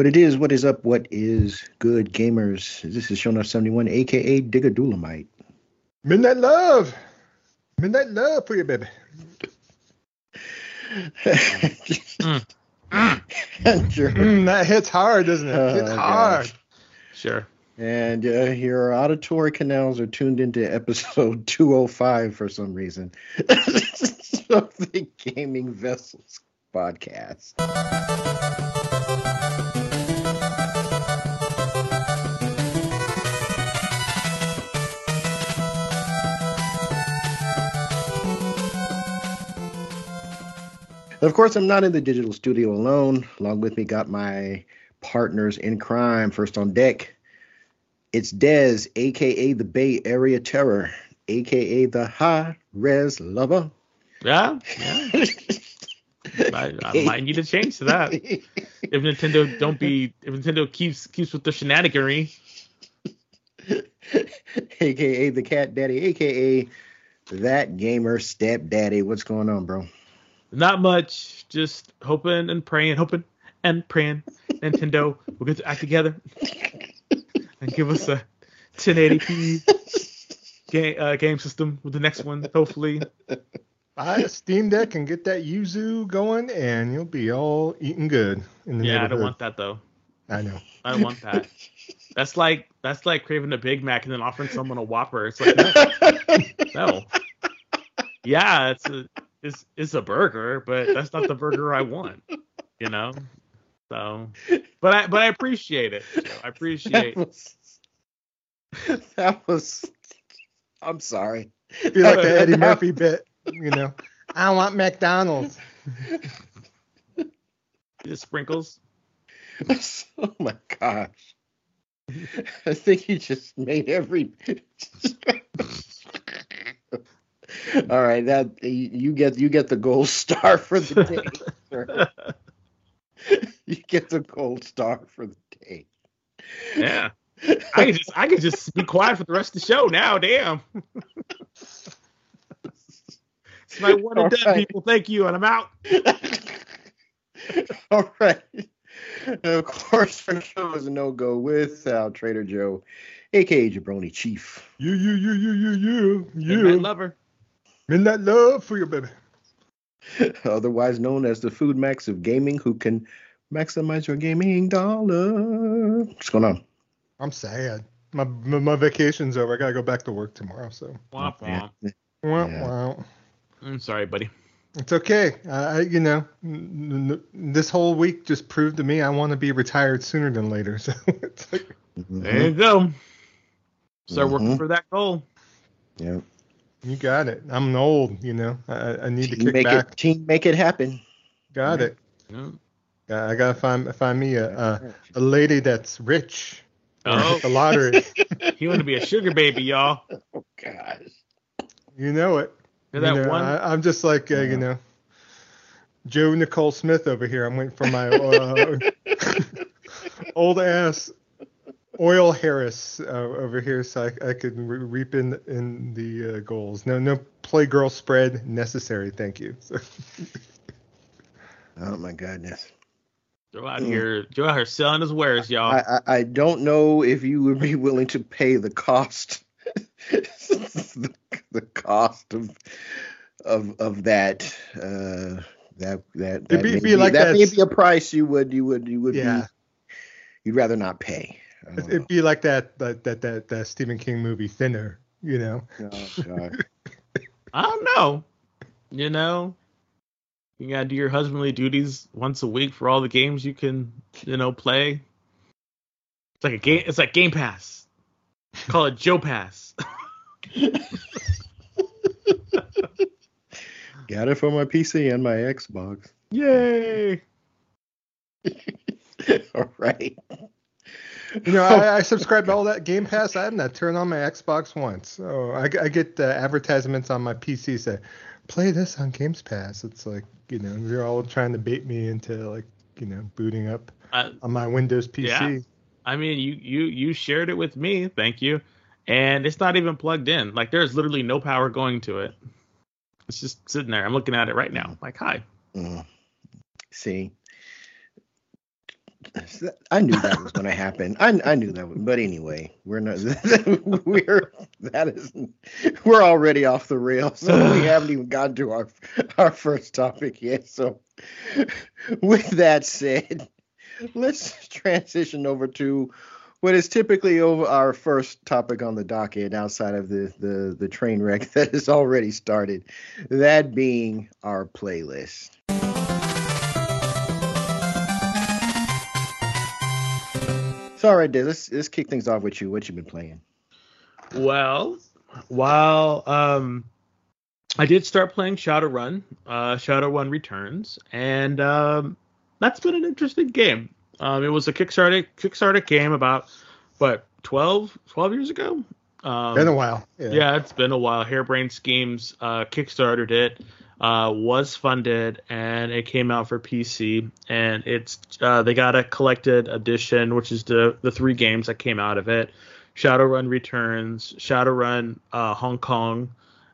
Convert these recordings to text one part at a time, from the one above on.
What it is, what is up, what is good, gamers? This is Shonuff 71, aka Digga Dulamite. Midnight Love. Midnight Love for you, baby. mm. Mm, that hits hard, doesn't it? Oh, hits hard. gosh. Sure. And uh, your auditory canals are tuned into episode 205 for some reason of the Gaming Vessels podcast. Of course, I'm not in the digital studio alone. Along with me, got my partners in crime. First on deck, it's Dez, aka the Bay Area Terror, aka the High Res Lover. Yeah. Yeah. I, I might need to change to that. If Nintendo don't be, if Nintendo keeps keeps with the shenaniganery, aka the Cat Daddy, aka that gamer stepdaddy. What's going on, bro? Not much. Just hoping and praying, hoping and praying. Nintendo we'll get to act together and give us a 1080p game, uh, game system with the next one, hopefully. Buy a Steam Deck and get that Yuzu going, and you'll be all eating good in the Yeah, I don't want that though. I know. I don't want that. That's like that's like craving a Big Mac and then offering someone a Whopper. It's like no, no. Yeah, it's a it's it's a burger, but that's not the burger I want. You know. So, but I but I appreciate it. Joe. I appreciate. That was, that was. I'm sorry. Be like the Eddie Murphy bit, you know. I want McDonald's. the sprinkles. oh my gosh. I think you just made every. All right, that you get you get the gold star for the day. sir. you get the gold star for the day. Yeah. I could just I could just be quiet for the rest of the show now. Damn. it's my one and done, All right. people. Thank you, and I'm out. All right. Of course, for show is a no go without Trader Joe, aka Jabroni Chief. You, you, you, you, you, you, Yeah. My you. lover. Midnight Love for you, baby. otherwise known as the Food Max of gaming, who can maximize your gaming dollar. What's going on? I'm sad. My, my my vacation's over. I gotta go back to work tomorrow. So Womp womp. Wah, Yeah. wah. I'm sorry, buddy. it's okay. I, I you know n- n- this whole week just proved to me I want to be retired sooner than later. So it's like There you go. Start working Mhm. for that goal. Yeah. You got it. I'm old. You know I, I need to kick make back. it. Team make it happen. Got it. Yeah. Yeah, I gotta find find me a a, a lady that's rich. or Oh, the lottery. he want to be a sugar baby, y'all. Oh gosh. you know it. You that know, one? I, I'm just like uh, Yeah. you know, Joe Nicole Smith over here. I'm waiting for my uh, old ass oil Harris uh, over here, so I, I could re- reap in in the uh, goals. No, no playgirl spread necessary. Thank you. So, Oh my goodness. Joe out here, Joe out here selling his wares, y'all. I, I I don't know if you would be willing to pay the cost, the, the cost of of of that. Uh, that that that, be- may be like that that may be a price you would you would you would Yeah. be you'd rather not pay. I it'd be like that that that that, that Stephen King movie Thinner. You know. know. Oh, I don't know. You know, you gotta do your husbandly duties once a week for all the games you can, you know, play. It's like a game. It's like Game Pass. Call it Joe Pass. Got it for my PC and my Xbox. Yay! All right. You know, I, I subscribe to all that Game Pass. I haven't had turned on my Xbox once. So I, I get uh, advertisements on my PC say, play this on Games Pass. It's like, you know, they're all trying to bait me into like, you know, booting up I, on my Windows PC. Yeah. I mean, you you you shared it with me. Thank you. And it's not even plugged in. Like there's literally no power going to it. It's just sitting there. I'm looking at it right now. Like, hi. Mm. See, I knew that was going to happen. I, I knew that, but anyway, we're not. We're that is we're already off the rails. So we haven't even gotten to our our first topic yet. So, with that said, let's transition over to what is typically over our first topic on the docket outside of the the the train wreck that has already started. That being our playlist. So all right, Dave, let's let's kick things off with you. What you been playing? Well, while um, I did start playing Shadowrun, uh, Shadowrun Returns, and um, that's been an interesting game. Um, it was a Kickstarter Kickstarter game about what 12, 12 years ago. Um, been a while. Yeah. yeah. it's been a while. Harebrained Schemes uh, kickstarted it uh, was funded and it came out for PC and it's uh, they got a collected edition, which is the the three games that came out of it: Shadowrun Returns, Shadowrun uh, Hong Kong,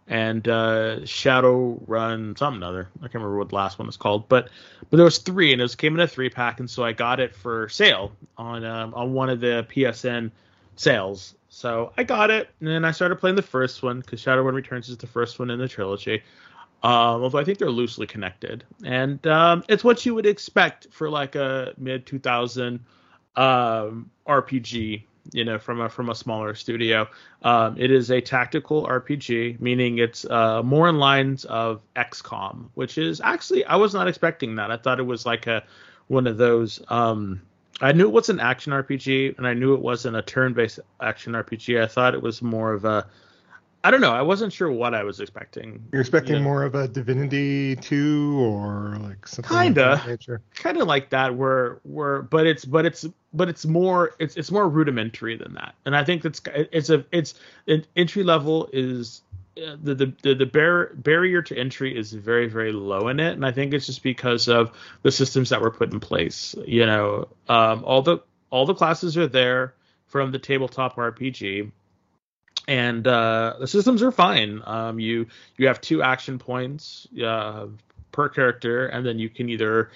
and uh, Shadowrun something other. I can't remember what the last one was called, but but there was three and it was came in a three pack, and so I got it for sale on um, on one of the PSN sales. So I got it, and then I started playing the first one because Shadowrun Returns is the first one in the trilogy. Um, although I think they're loosely connected, and um, it's what you would expect for like a mid 2000 um, RPG, you know, from a from a smaller studio. Um, it is a tactical RPG, meaning it's uh, more in lines of XCOM, which is actually I was not expecting that. I thought it was like a one of those. Um, I knew it was an action RPG, and I knew it wasn't a turn-based action RPG. I thought it was more of a I don't know. I wasn't sure what I was expecting. You're expecting you know? more of a Divinity 2 or like something kinda, like kind of like that. Where where but it's but it's but it's more it's it's more rudimentary than that. And I think that's it's a it's an entry level is uh, the the the, the bar, barrier to entry is very very low in it, and I think it's just because of the systems that were put in place. You know, um, all the all the classes are there from the tabletop RPG and uh, the systems are fine. Um, you you have two action points uh, per character, and then you can either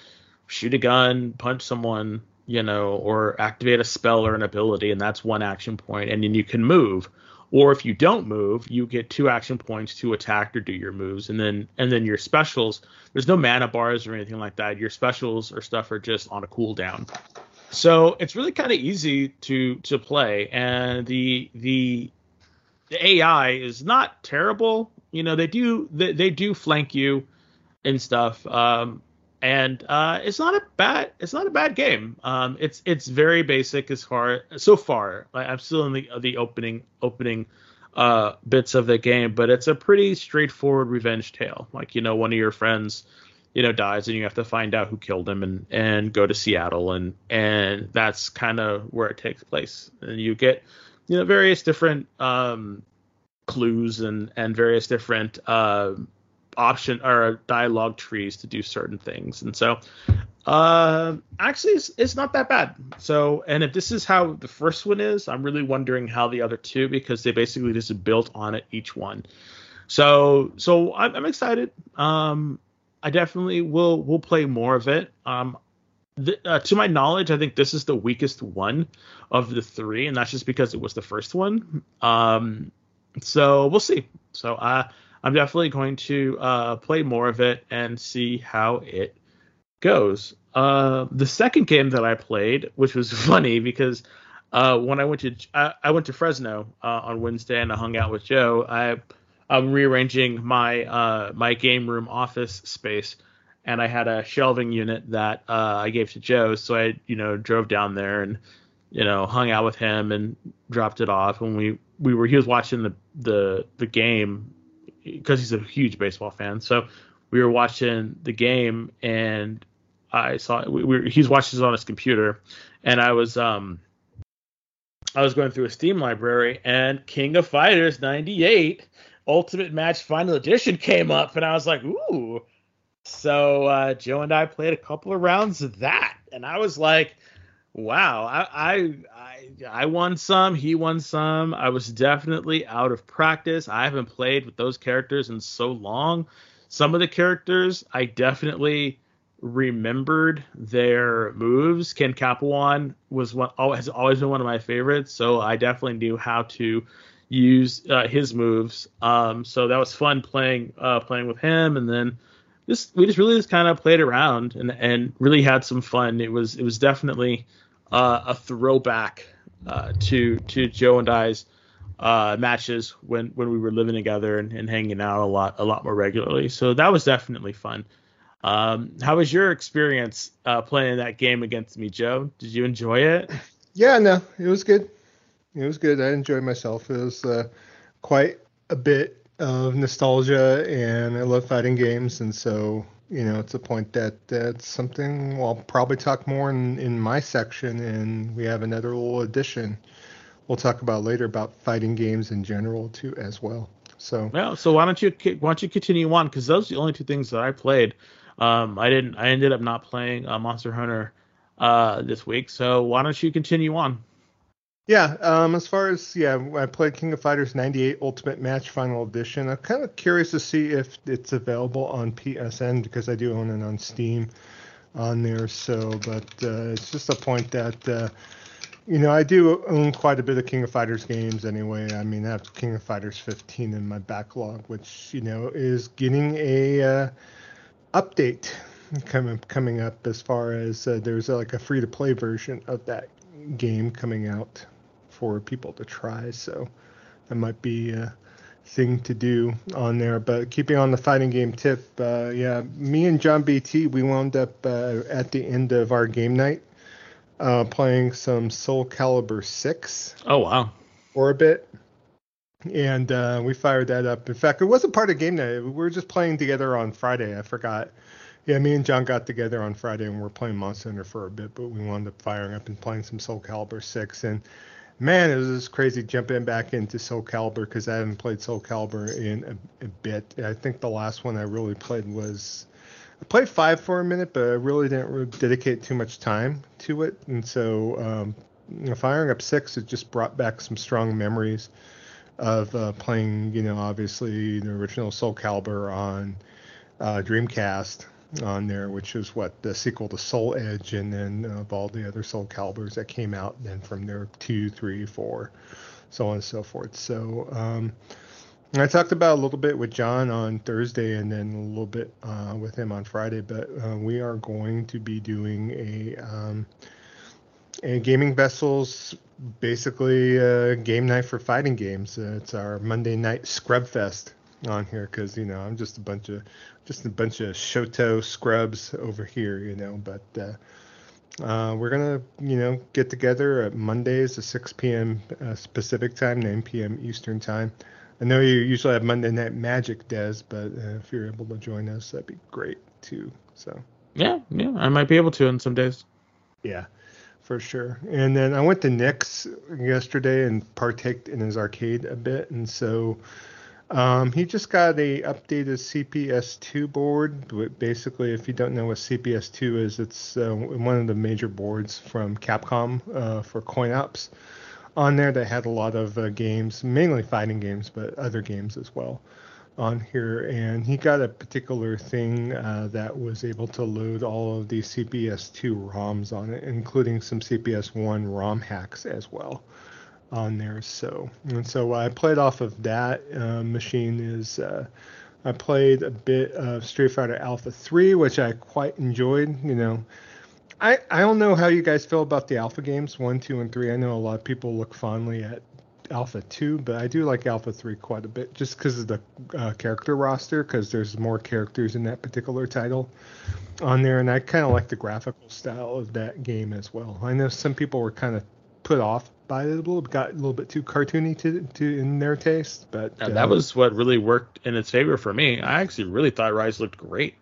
shoot a gun, punch someone, you know, or activate a spell or an ability, and that's one action point, and then you can move. Or if you don't move, you get two action points to attack or do your moves, and then and then your specials. There's no mana bars or anything like that. Your specials or stuff are just on a cooldown. So it's really kind of easy to to play, and the the the AI is not terrible. You know, they do they, they do flank you and stuff. Um, and uh, it's not a bad it's not a bad game. Um, it's it's very basic as far so far. Like, I'm still in the the opening opening uh, bits of the game, but it's a pretty straightforward revenge tale. Like you know, one of your friends you know dies and you have to find out who killed him and and go to Seattle and and that's kind of where it takes place. And you get you know various different um, clues and and various different uh, option or dialogue trees to do certain things. And so uh, actually it's, it's not that bad. So and if this is how the first one is i'm really wondering how the other two because they basically just built on it each one. So so i'm, I'm excited. Um i definitely will will play more of it. Um uh, to my knowledge, I think this is the weakest one of the three, and that's just because it was the first one. Um, so we'll see. So I'm definitely going to uh, play more of it and see how it goes. Uh, the second game that I played, which was funny because uh, when I went to I, I went to Fresno uh, on Wednesday and I hung out with Joe, I I'm rearranging my uh, my game room office space and I had a shelving unit that uh, I gave to Joe. So I, you know, drove down there and, you know, hung out with him and dropped it off. And we we were he was watching the the the game because he's a huge baseball fan. So we were watching the game and I saw we, we he's watching it on his computer, and I was um I was going through a Steam library and King of Fighters '98 Ultimate Match Final Edition came up, and I was like, ooh so uh, Joe and I played a couple of rounds of that, and I was like, "Wow, I, I I won some, he won some. I was definitely out of practice. I haven't played with those characters in so long. Some of the characters I definitely remembered their moves. Kim Kaphwan was one has always been one of my favorites, so I definitely knew how to use uh, his moves. Um, so that was fun playing uh, playing with him, and then just we just really just kind of played around and and really had some fun. It was it was definitely uh, a throwback uh, to to Joe and I's uh, matches when when we were living together and, and, hanging out a lot a lot more regularly. So that was definitely fun. Um, how was your experience uh, playing that game against me, Joe? Did you enjoy it? Yeah, no, it was good. It was good. I enjoyed myself. It was uh, quite a bit of nostalgia, and I love fighting games, and so you know it's a point that that's something I'll probably talk more in in my section, and we have another little addition we'll talk about later about fighting games in general too as well. So yeah, so why don't you why don't you continue on because those are the only two things that I played. Um, I didn't. I ended up not playing uh, Monster Hunter uh, this week. So why don't you continue on? Yeah. Um, as far as yeah, I played King of Fighters 98 Ultimate Match Final Edition. I'm kind of curious to see if it's available on PSN because I do own it on Steam on there. So, but uh, it's just a point that. Uh, you know, I do own quite a bit of King of Fighters games anyway. I mean, I have King of Fighters 15 in my backlog, which you know is getting a uh, update coming coming up as far as uh, there's uh, like a free to play version of that game coming out for people to try. So that might be a thing to do on there. But keeping on the fighting game tip, uh, yeah, me and John BT, we wound up uh, at the end of our game night uh, playing some Soul Calibur 6. Oh, wow. For a bit. And uh, we fired that up. In fact, it wasn't part of game night. We were just playing together on Friday. I forgot. Yeah, me and John got together on Friday and we are playing Monster Hunter for a bit, but we wound up firing up and playing some Soul Calibur 6. And man, it was just crazy jumping back into Soul Calibur because I haven't played Soul Calibur in a, a, bit. I think the last one I really played was I played five for a minute, but I really didn't really dedicate too much time to it, and so um, you know, firing up six, it just brought back some strong memories of uh, playing, you know, obviously the original Soul Calibur on uh, Dreamcast on there, which is what the sequel to Soul Edge, and then uh, of all the other Soul Calibers that came out, then from there two, three, four, so on and so forth. So um, I talked about a little bit with John on Thursday and then a little bit uh, with him on Friday, but uh, we are going to be doing a, um, a gaming vessels, basically a game night for fighting games. Uh, it's our Monday night scrub fest on here because you know I'm just a bunch of just a bunch of Shoto scrubs over here, you know. But uh, uh, we're gonna you know get together at Mondays at 6 p.m. Uh, Pacific time, 9 p.m. Eastern time. I know you usually have Monday Night Magic, Des, but uh, if you're able to join us, that'd be great too. So. Yeah, yeah, I might be able to in some days. Yeah, for sure. And then I went to Nick's yesterday and partaked in his arcade a bit, and so um, he just got a updated CPS2 board. Basically, if you don't know what CPS2 is, it's uh, one of the major boards from Capcom uh, for coin ops on there they had a lot of uh, games, mainly fighting games, but other games as well on here. And he got a particular thing uh, that was able to load all of the CPS2 ROMs on it, including some CPS1 ROM hacks as well on there. So and so I played off of that uh, machine is. Uh, I played a bit of Street Fighter Alpha 3, which I quite enjoyed. You know, I, I don't know how you guys feel about the alpha games one, two, and three. I know a lot of people look fondly at alpha two, but I do like alpha three quite a bit just because of the uh, character roster, because there's more characters in that particular title on there, and I kind of like the graphical style of that game as well. I know some people were kind of put off by it a little, got a little bit too cartoony to, to in their taste, but uh, that was what really worked in its favor for me. I actually really thought Rise looked great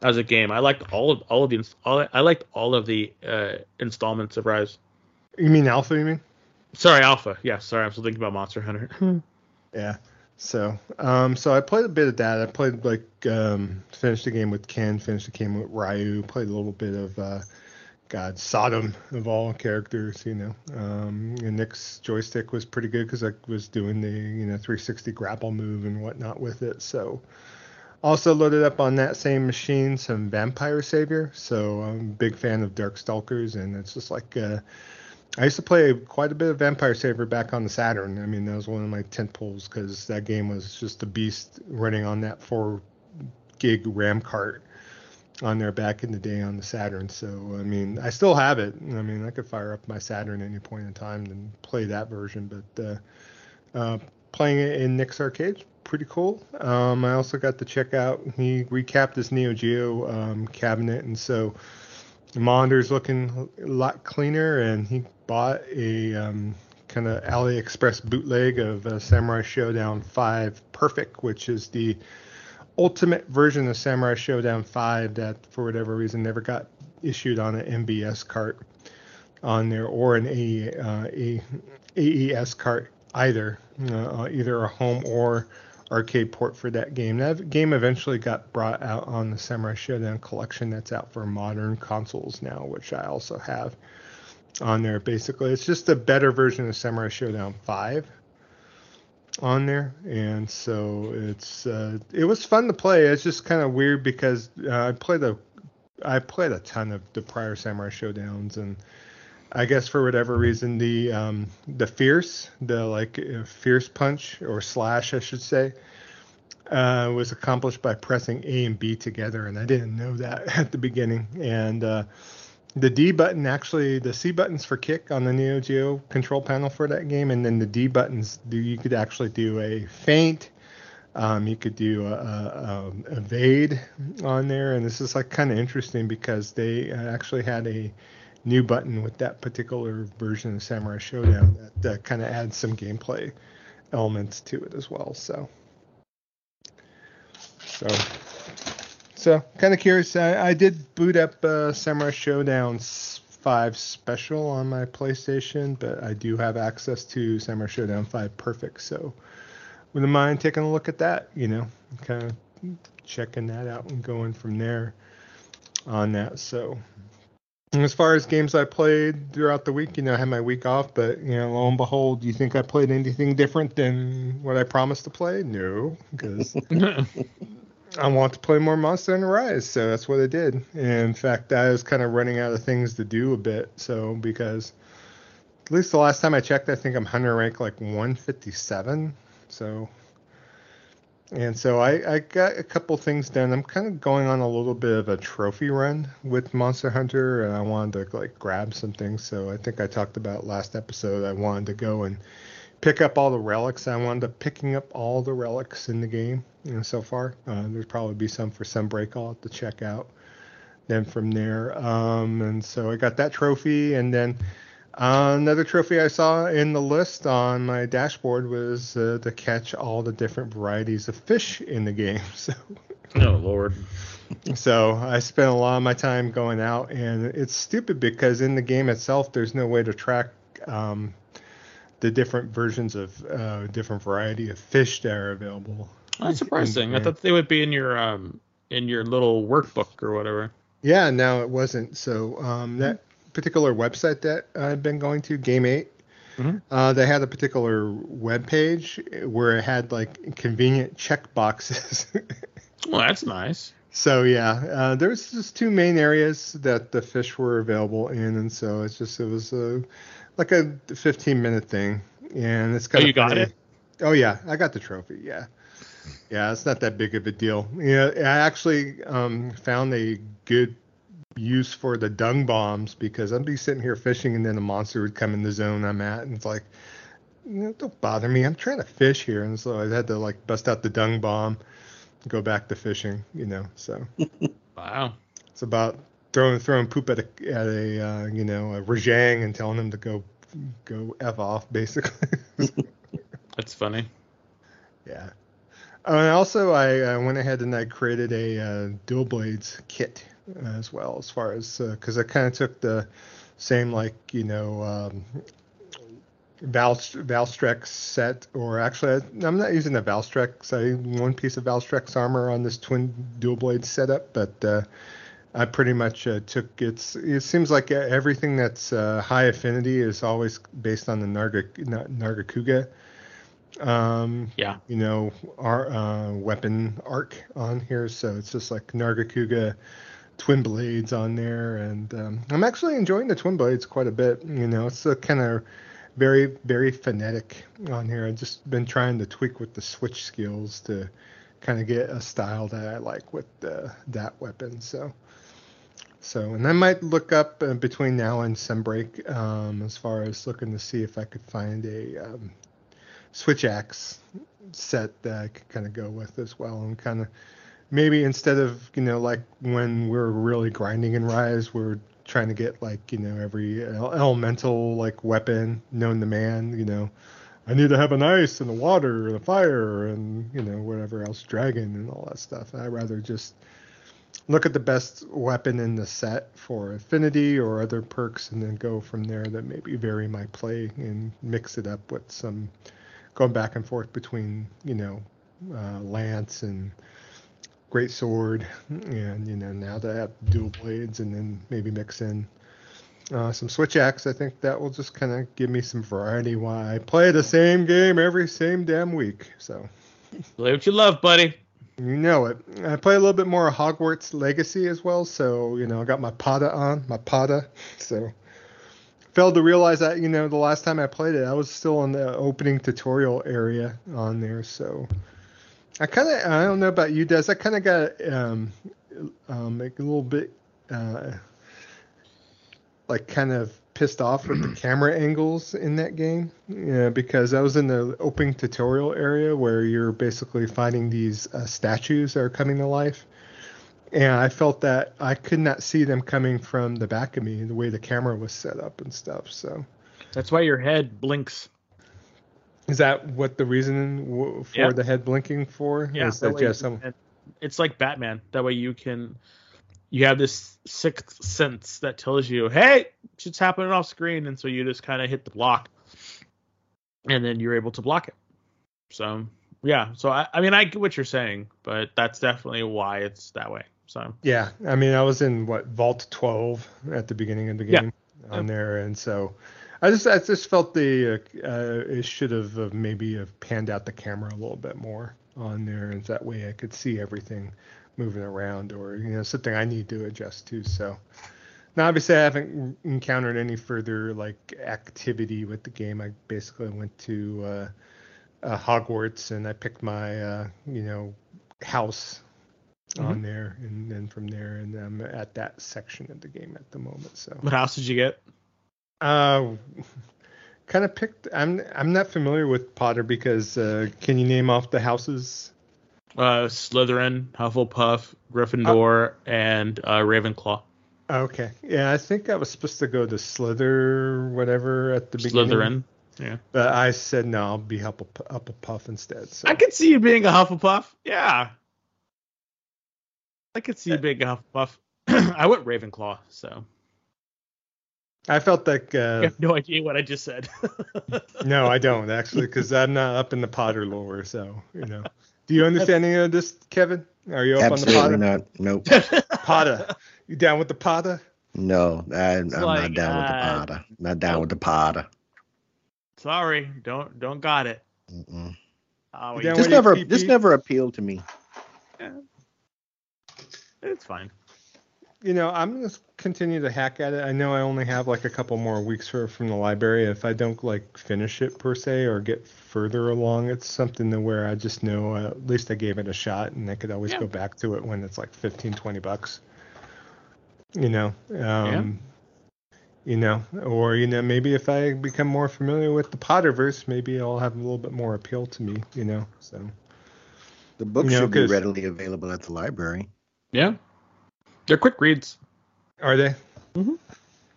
as a game. I liked all of all of the all I liked all of the uh, installments of Rise. You mean Alpha? You mean? Sorry, Alpha. Yeah, sorry, I'm still thinking about Monster Hunter. yeah. So, um, so I played a bit of that. I played like um, finished the game with Ken, finished the game with Ryu, played a little bit of uh, God Sodom of all characters, you know. Um, and Nick's joystick was pretty good because I was doing the you know 360 grapple move and whatnot with it. So, Also loaded up on that same machine some Vampire Savior. So I'm a big fan of Darkstalkers, and it's just like uh, I used to play quite a bit of Vampire Savior back on the Saturn. I mean, that was one of my tent poles because that game was just a beast running on that four gig RAM cart on there back in the day on the Saturn. So I mean, I still have it. I mean, I could fire up my Saturn at any point in time and play that version. But uh, uh, playing it in Nick's arcade, pretty cool. Um, I also got to check out. He recapped his Neo Geo um, cabinet, and so the monitor's looking a lot cleaner. And he bought a um, kind of AliExpress bootleg of uh, Samurai Showdown 5 Perfect, which is the ultimate version of Samurai Showdown 5 that, for whatever reason, never got issued on an MVS cart on there or an A, uh, AES cart either, uh, either a home or arcade port for that game. That game eventually got brought out on the Samurai Showdown collection that's out for modern consoles now, which I also have on there. Basically, it's just a better version of Samurai Showdown 5 on there, and so it's uh, it was fun to play. It's just kind of weird because uh, I played a I played a ton of the prior Samurai Showdowns, and I guess for whatever reason the um, the fierce the like uh, fierce punch or slash I should say uh, was accomplished by pressing A and B together, and I didn't know that at the beginning, and uh, the D button actually the C buttons for kick on the Neo Geo control panel for that game, and then the D buttons you could actually do a feint. Um, you could do a, a, a, evade on there, and this is like kind of interesting because they actually had a new button with that particular version of Samurai Showdown that, that kind of adds some gameplay elements to it as well. So, so so kind of curious. I, I, did boot up uh, Samurai Showdown 5 Special on my PlayStation, but I do have access to Samurai Showdown 5 Perfect. So wouldn't mind taking a look at that. You know, kind of checking that out and going from there on that. So as far as games I played throughout the week, you know, I had my week off, but you know, lo and behold, do you think I played anything different than what I promised to play? No, because I want to play more Monster Hunter Rise, so that's what I did. And in fact, I was kind of running out of things to do a bit, so because at least the last time I checked, I think I'm Hunter rank like 157. So, and so I, I got a couple things done. I'm kind of going on a little bit of a trophy run with Monster Hunter, and I wanted to like grab some things. So I think I talked about last episode. I wanted to go and pick up all the relics. I wanted to picking up all the relics in the game you know, so far. Uh, there's probably be some for Sunbreak I'll have to check out. Then from there, um, and so I got that trophy, and then uh, another trophy I saw in the list on my dashboard was uh, to catch all the different varieties of fish in the game. So. Oh Lord. so I spent a lot of my time going out, and it's stupid because in the game itself, there's no way to track um, the different versions of uh, different variety of fish that are available. That's surprising. I thought they would be in your um in your little workbook or whatever. Yeah, no, it wasn't. So um, that particular website that I've been going to, Game 8, mm-hmm. uh, they had a particular web page where it had like convenient check boxes. well, that's nice. So yeah, uh, was just two main areas that the fish were available in, and so it's just it was a like a 15 minute thing, and it's kind oh, you got it. Oh yeah, I got the trophy. Yeah, yeah, it's not that big of a deal. Yeah, I actually um, found a good use for the dung bombs because I'd be sitting here fishing and then a monster would come in the zone I'm at, and it's like, you know, don't bother me. I'm trying to fish here, and so I had to like bust out the dung bomb, go back to fishing. You know, so. wow. It's about throwing throwing poop at a at a uh, you know a Rajang and telling him to go go f off basically. That's funny. Yeah. Uh, also, I uh, went ahead and I created a uh, dual blades kit as well, as far as because I kind of took the same like you know um, Val Valstrax set, or actually I'm not using the Valstrax. I one piece of Valstrax armor on this twin dual blade setup, but uh, I pretty much uh, took it's. It seems like everything that's uh, high affinity is always based on the Narga Nargacuga um, Yeah. you know, our uh, weapon arc on here. So it's just like Nargacuga twin blades on there, and um, I'm actually enjoying the twin blades quite a bit. You know, it's a kind of very very phonetic on here. I've just been trying to tweak with the switch skills to kind of get a style that I like with the, that weapon. So. So, and I might look up uh, between now and Sunbreak um, as far as looking to see if I could find a um, switch axe set that I could kind of go with as well, and kind of maybe instead of you know like when we're really grinding in Rise, we're trying to get like you know every elemental like weapon known to man. You know, I need to have an ice and a water and a fire and you know whatever else, dragon and all that stuff. I'd rather just look at the best weapon in the set for affinity or other perks and then go from there that maybe vary my play and mix it up with some going back and forth between you know uh, lance and great sword and you know now that I have dual blades and then maybe mix in uh, some switch axe i think that will just kind of give me some variety while i play the same game every same damn week so Play what you love, buddy. you know it. I play a little bit more of Hogwarts Legacy as well, so you know I got my Pada on, my Pada. So failed to realize that you know the last time I played it, I was still in the opening tutorial area on there. So I kind of I don't know about you, Des. I kind of got um, um like a little bit uh like kind of pissed off with the camera angles in that game yeah, because I was in the opening tutorial area where you're basically finding these uh, statues that are coming to life. And I felt that I could not see them coming from the back of me, the way the camera was set up and stuff. So, That's why your head blinks. is that what the reason w- for Yeah. the head blinking for? Yeah, is that just some? it's like Batman. That way you can you have this sixth sense that tells you, hey, shit's happening off screen, and so you just kind of hit the block, and then you're able to block it. So yeah, so I, I mean I get what you're saying, but that's definitely why it's that way. So Yeah, I mean, I was in what Vault 12 at the beginning of the Yeah. game on there, and so I just I just felt the uh, uh, it should have uh, maybe have panned out the camera a little bit more on there, and that way I could see everything moving around, or you know something I need to adjust to. So now, obviously, I haven't encountered any further like activity with the game. I basically went to uh, uh, Hogwarts and I picked my uh, you know house on there, and then from there, and I'm at that section of the game at the moment. So, what house did you get? uh, kind of picked. I'm I'm not familiar with Potter because uh, can you name off the houses? Uh, Slytherin, Hufflepuff, Gryffindor, and uh, Ravenclaw. Okay, yeah, I think I was supposed to go to Slither, whatever, at the beginning. Slytherin. Yeah. But I said no, I'll be Hufflepuff, Hufflepuff instead. So. I could see you being a Hufflepuff. Yeah. I could see you being a Hufflepuff. I went Ravenclaw, so I felt like I uh, have no idea what I just said. no, I don't actually, because I'm not up in the Potter lore. So you know, do you understand any of this, Kevin? Are you up Absolutely on the Potter? not. Nope. Potter? Potter, you down with the Potter? No, I, I'm not like, down with the uh, Potter. Not down with the Potter. Sorry, don't don't got it. Oh, You you This never, PP? this never appealed to me. It's fine. You know, I'm gonna continue to hack at it. I know I only have like a couple more weeks for, from the library. If I don't like finish it per se or get further along, it's something to where I just know uh, at least I gave it a shot, and I could always Yeah. go back to it when it's like 15, 20 bucks. You know, um, you know, or you know, maybe if I become more familiar with the Potterverse, maybe I'll have a little bit more appeal to me. You know, so. The book You know, should be readily available at the library. Yeah, they're quick reads. Are they? Mhm.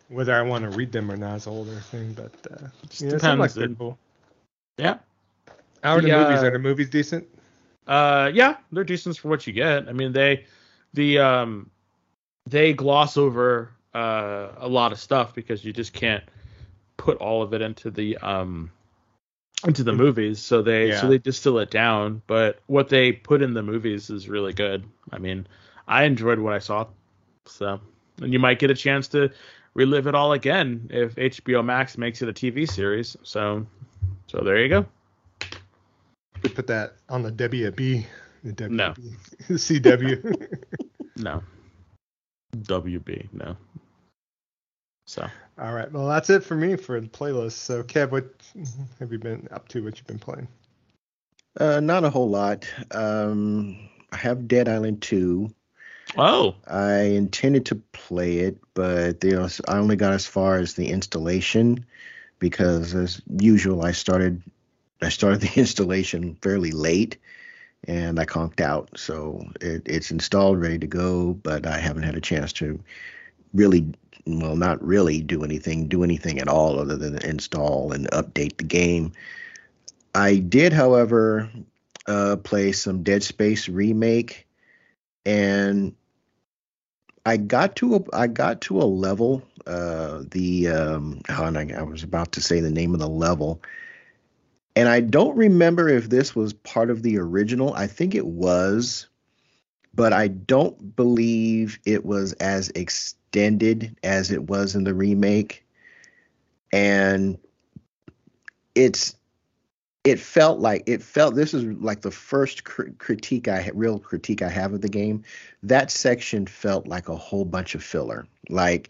Whether I want to read them or not is a whole other thing, but uh, Just yeah, sounds like depends. they're cool. Yeah, How are the The, movies? uh, Are the movies decent? uh, yeah, they're decent for what you get. I mean, they the um they gloss over uh a lot of stuff because you just can't put all of it into the um into the movies so they Yeah. so they distill it down but what they put in the movies is really good i mean i enjoyed what i saw so and you might get a chance to relive it all again if hbo max makes it a tv series so so there you go should put that on the WB. The WB. No. CW. No. WB, no. So All right. Well, that's it for me for the playlist. So, Kev, what have you been up to? What you've been playing? Uh, not a whole lot. Um, I have Dead Island 2. Oh, I intended to play it, but know, I only got as far as the installation because, as usual, I started I started the installation fairly late, and I conked out. So it, it's installed, ready to go, but I haven't had a chance to really, well, not really do anything, do anything at all other than install and update the game. I did, however, uh, play some Dead Space remake, and I got to a I got to a level. Uh, the um, oh, and I, I was about to say the name of the level, and I don't remember if this was part of the original. I think it was, but I don't believe it was as extended as it was in the remake. And it's it felt like it felt this is like the first cr- critique I real critique I have of the game. That section felt like a whole bunch of filler. Like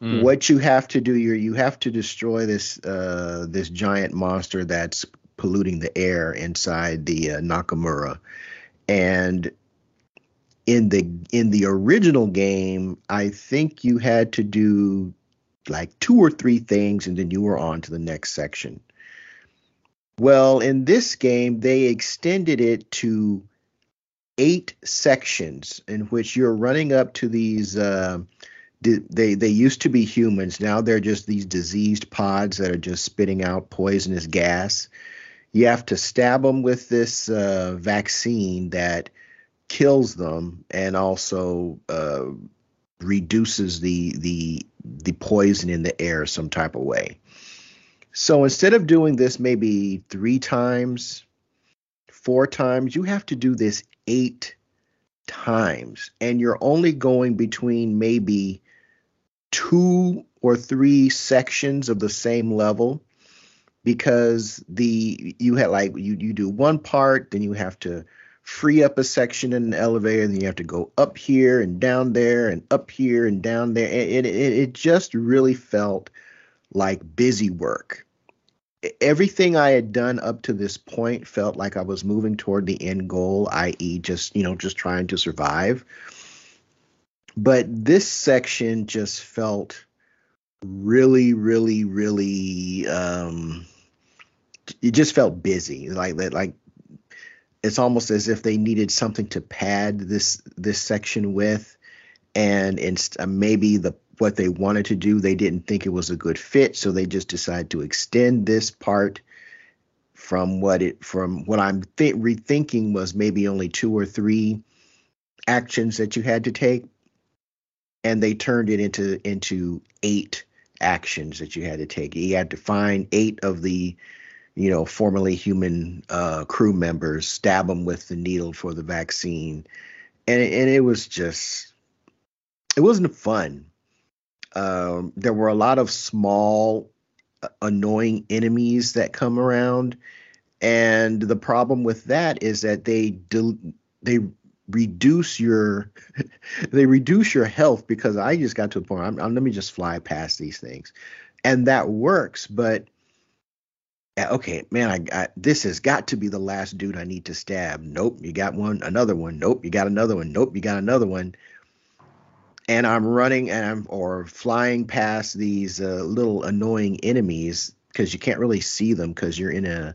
Mm. what you have to do, you you have to destroy this uh, this giant monster that's polluting the air inside the uh, Ishimura, and in the in the original game, I think you had to do like two or three things, and then you were on to the next section. Well, in this game, they extended it to eight sections in which you're running up to these. Uh, they they used to be humans. Now they're just these diseased pods that are just spitting out poisonous gas. You have to stab them with this uh, vaccine that kills them and also uh, reduces the the the poison in the air some type of way. So instead of doing this maybe three times, four times, you have to do this eight times. And you're only going between maybe two or three sections of the same level because the you had like you you do one part then you have to free up a section in the elevator then you have to go up here and down there and up here and down there it it, it just really felt like busy work everything I had done up to this point felt like I was moving toward the end goal, i.e., just you know, just trying to survive. But this section just felt really, really, really. Um, it just felt busy, like that, like it's almost as if they needed something to pad this this section with, and inst- maybe the what they wanted to do, they didn't think it was a good fit, so they just decided to extend this part from what it from what I'm th- rethinking was maybe only two or three actions that you had to take, and they turned it into into eight actions that you had to take. You had to find eight of the you know formerly human uh, crew members, stab them with the needle for the vaccine, and and it was just it wasn't fun um, there were a lot of small, uh, annoying enemies that come around, and the problem with that is that they they reduce your they reduce your health because I just got to a point. I'm, I'm, let me just fly past these things, and that works. But okay, man, I this has got to be the last dude I need to stab. Nope, you got one, another one. Nope, you got another one. Nope, you got another one and I'm running and I'm or flying past these uh, little annoying enemies because you can't really see them because you're in a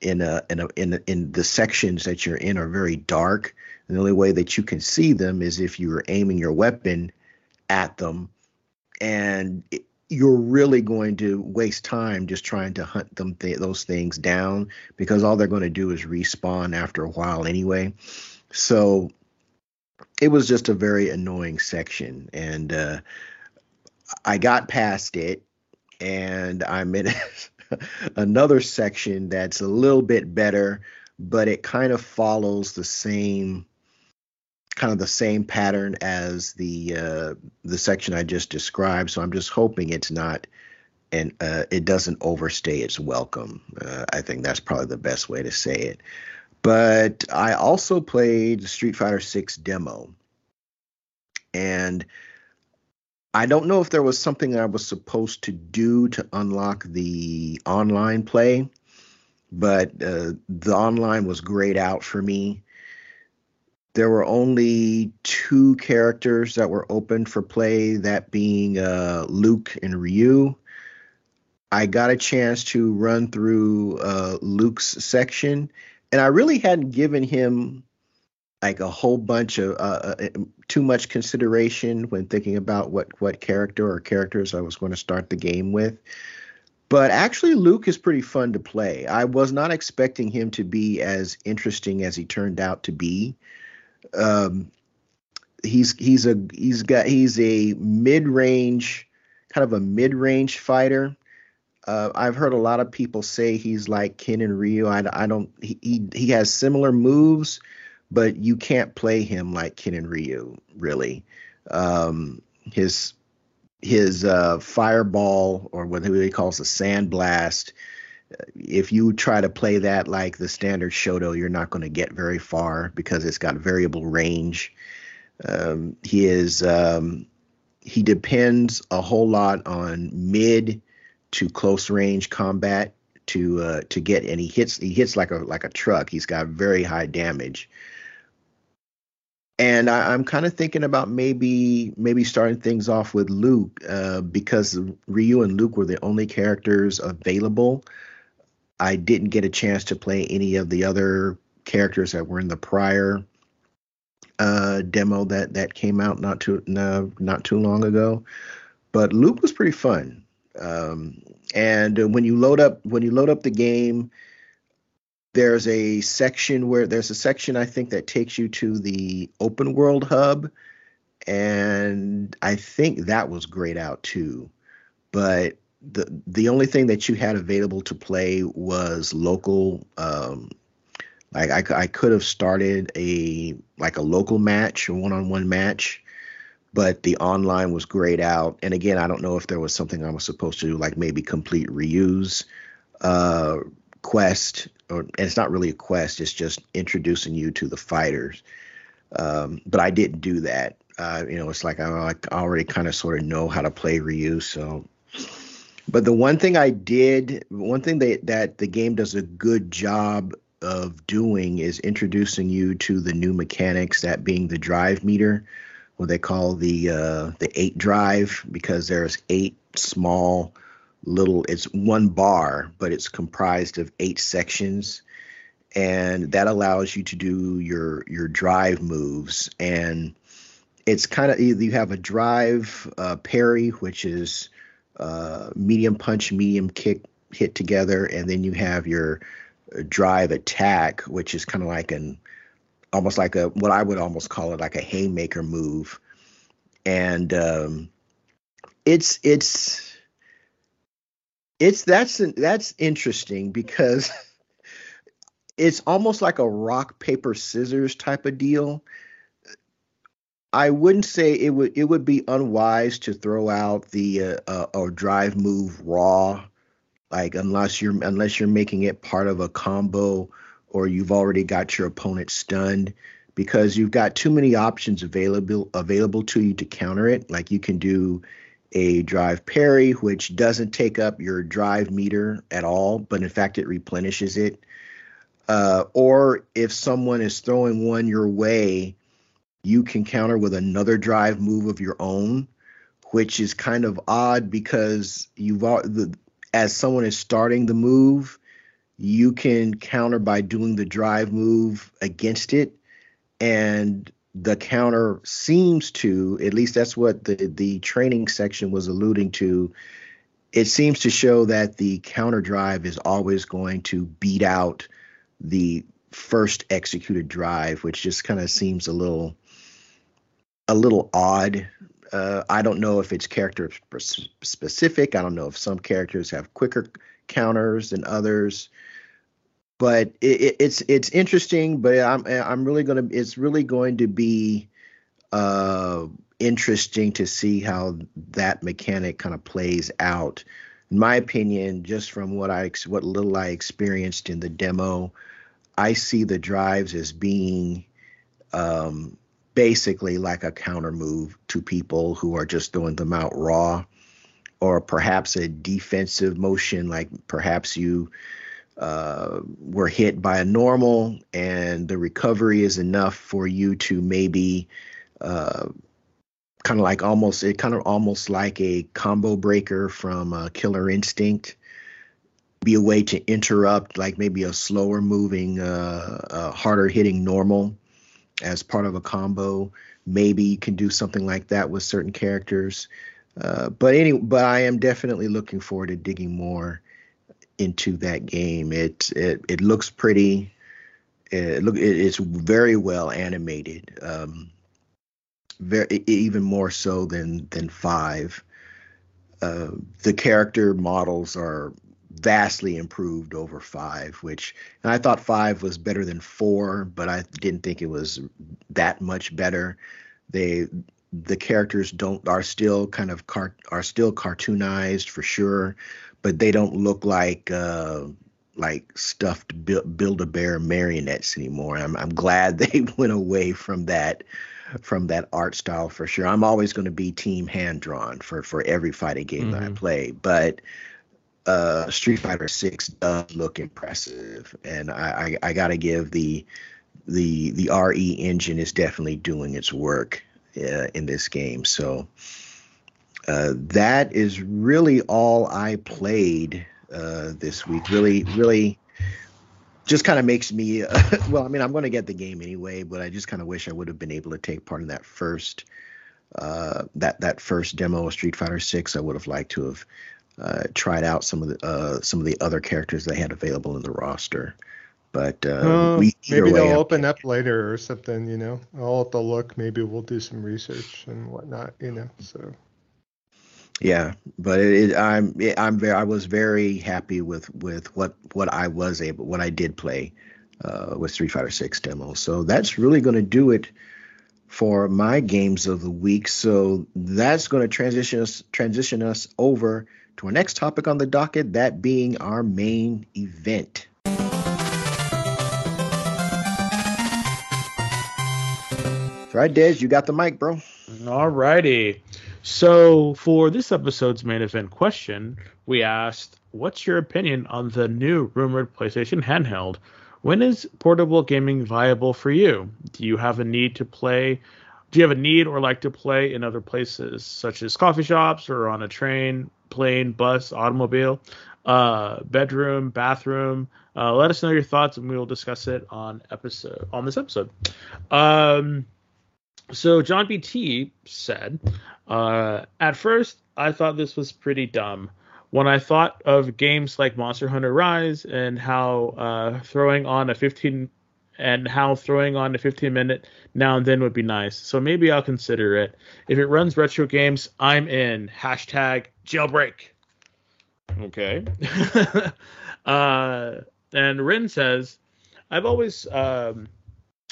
in a in a in a, in the sections that you're in are very dark. And the only way that you can see them is if you're aiming your weapon at them, and it, you're really going to waste time just trying to hunt them th- those things down because all they're going to do is respawn after a while anyway. So it was just a very annoying section. And uh, i got past it and i'm in another section that's a little bit better but it kind of follows the same kind of the same pattern as the uh, the section i just described. So i'm just hoping it's not and uh, it doesn't overstay its welcome. Uh, i think that's probably the best way to say it But I also played Street Fighter 6 demo. And I don't know if there was something I was supposed to do to unlock the online play, but uh, the online was grayed out for me. There were only two characters that were open for play, that being uh, Luke and Ryu. I got a chance to run through uh, Luke's section, and I really hadn't given him like a whole bunch of uh, uh, too much consideration when thinking about what what character or characters I was going to start the game with. But actually, Luke is pretty fun to play. I was not expecting him to be as interesting as he turned out to be. Um, he's he's a he's got he's a mid range, kind of a mid range fighter. Uh, I've heard a lot of people say he's like Ken and Ryu. I, I don't. He, he has similar moves, but you can't play him like Ken and Ryu, really. Um, his his uh, fireball, or what he calls a sand blast, if you try to play that like the standard Shoto, you're not going to get very far because it's got variable range. Um, he is um, he depends a whole lot on mid to close range combat to uh, to get, and he hits he hits like a like a truck. He's got very high damage and I, am kind of thinking about maybe maybe starting things off with Luke uh, because Ryu and Luke were the only characters available. I didn't get a chance to play any of the other characters that were in the prior uh, demo that that came out not too no, not too long ago. But Luke was pretty fun. Um, and when you load up when you load up the game, there's a section where there's a section I think that takes you to the open world hub, and I think that was grayed out too. But the the only thing that you had available to play was local. Um, like I, I could have started a like a local match, a one-on-one match, but the online was grayed out. And again, I don't know if there was something I was supposed to do, like maybe complete Ryu's uh, quest or it's not really a quest it's just introducing you to the fighters. Um, but i didn't do that. Uh, you know it's like i, I already kind of sort of know how to play Ryu's, so. But the one thing i did one thing that that the game does a good job of doing is introducing you to the new mechanics that being the drive meter what they call the uh, the eight drive because there's eight small little it's one bar but it's comprised of eight sections. And that allows you to do your your drive moves. And it's kind of you have a drive uh, parry which is uh, medium punch medium kick hit together. And then you have your drive attack which is kind of like an almost like a what i would almost call it like a haymaker move and um, it's it's it's that's that's interesting because it's almost like a rock paper scissors type of deal. I wouldn't say it would it would be unwise to throw out the uh, uh, or drive move raw, like unless you're unless you're making it part of a combo or you've already got your opponent stunned because you've got too many options available available to you to counter it. Like you can do a drive parry, which doesn't take up your drive meter at all, but in fact it replenishes it. Uh, or if someone is throwing one your way, you can counter with another drive move of your own, which is kind of odd because you've the, as someone is starting the move, you can counter by doing the drive move against it, and the counter seems to, at least that's what the the training section was alluding to. It seems to show that the counter drive is always going to beat out the first executed drive, which just kind of seems a little a little odd. Uh, I don't know if it's character specific. I don't know if some characters have quicker counters than others but it, it's it's interesting. But I'm I'm really gonna it's really going to be uh, interesting to see how that mechanic kind of plays out. In my opinion, just from what I what little I experienced in the demo, I see the drives as being um, basically like a counter move to people who are just throwing them out raw, or perhaps a defensive motion, like perhaps you uh, were hit by a normal and the recovery is enough for you to maybe uh, kind of like almost it kind of almost like a combo breaker from uh, Killer Instinct. Be a way to interrupt like maybe a slower moving uh, harder hitting normal as part of a combo. Maybe you can do something like that with certain characters. Uh, but any but i am definitely looking forward to digging more into that game. It it it looks pretty. It look it, it's very well animated. Um, very even more so than than five. Uh, the character models are vastly improved over five, which I thought five was better than four, but I didn't think it was that much better. They the characters don't are still kind of car are still cartoonized for sure, but they don't look like uh, like stuffed build a bear marionettes anymore. I'm I'm glad they went away from that from that art style for sure. I'm always going to be team hand drawn for for every fighting game mm-hmm. that I mm-hmm. play, but uh, Street Fighter Six does look impressive, and I, I, I got to give the the the RE engine is definitely doing its work uh, in this game. So uh, that is really all I played uh, this week. Really, really, just kind of makes me. Uh, well, I mean, I'm going to get the game anyway, but I just kind of wish I would have been able to take part in that first uh, that that first demo of Street Fighter Six. I would have liked to have uh, tried out some of the some of the other characters they had available in the roster. But uh, we, maybe they'll open up later or something. You know, I'll have to look. Maybe we'll do some research and whatnot. You know, so. Yeah, but it, it, I'm I'm very I was very happy with with what what I was able what I did play uh, with Street Fighter Six demo. So that's really going to do it for my games of the week. So that's going to transition us transition us over to our next topic on the docket, that being our main event. Right, Dez, you got the mic, bro. All righty. So, for this episode's main event question, we asked, What's your opinion on the new rumored PlayStation handheld? When is portable gaming viable for you? Do you have a need to play? Do you have a need or like to play in other places, such as coffee shops or on a train, plane, bus, automobile, uh, bedroom, bathroom? Uh, let us know your thoughts, and we will discuss it on episode on this episode. Um, so John BT said, uh, at first I thought this was pretty dumb. When I thought of games like Monster Hunter Rise and how uh, throwing on a 15 and how throwing on a 15 minute now and then would be nice. So maybe I'll consider it. If it runs retro games, I'm in. Hashtag jailbreak. Okay. uh, and Rin says, I've always um,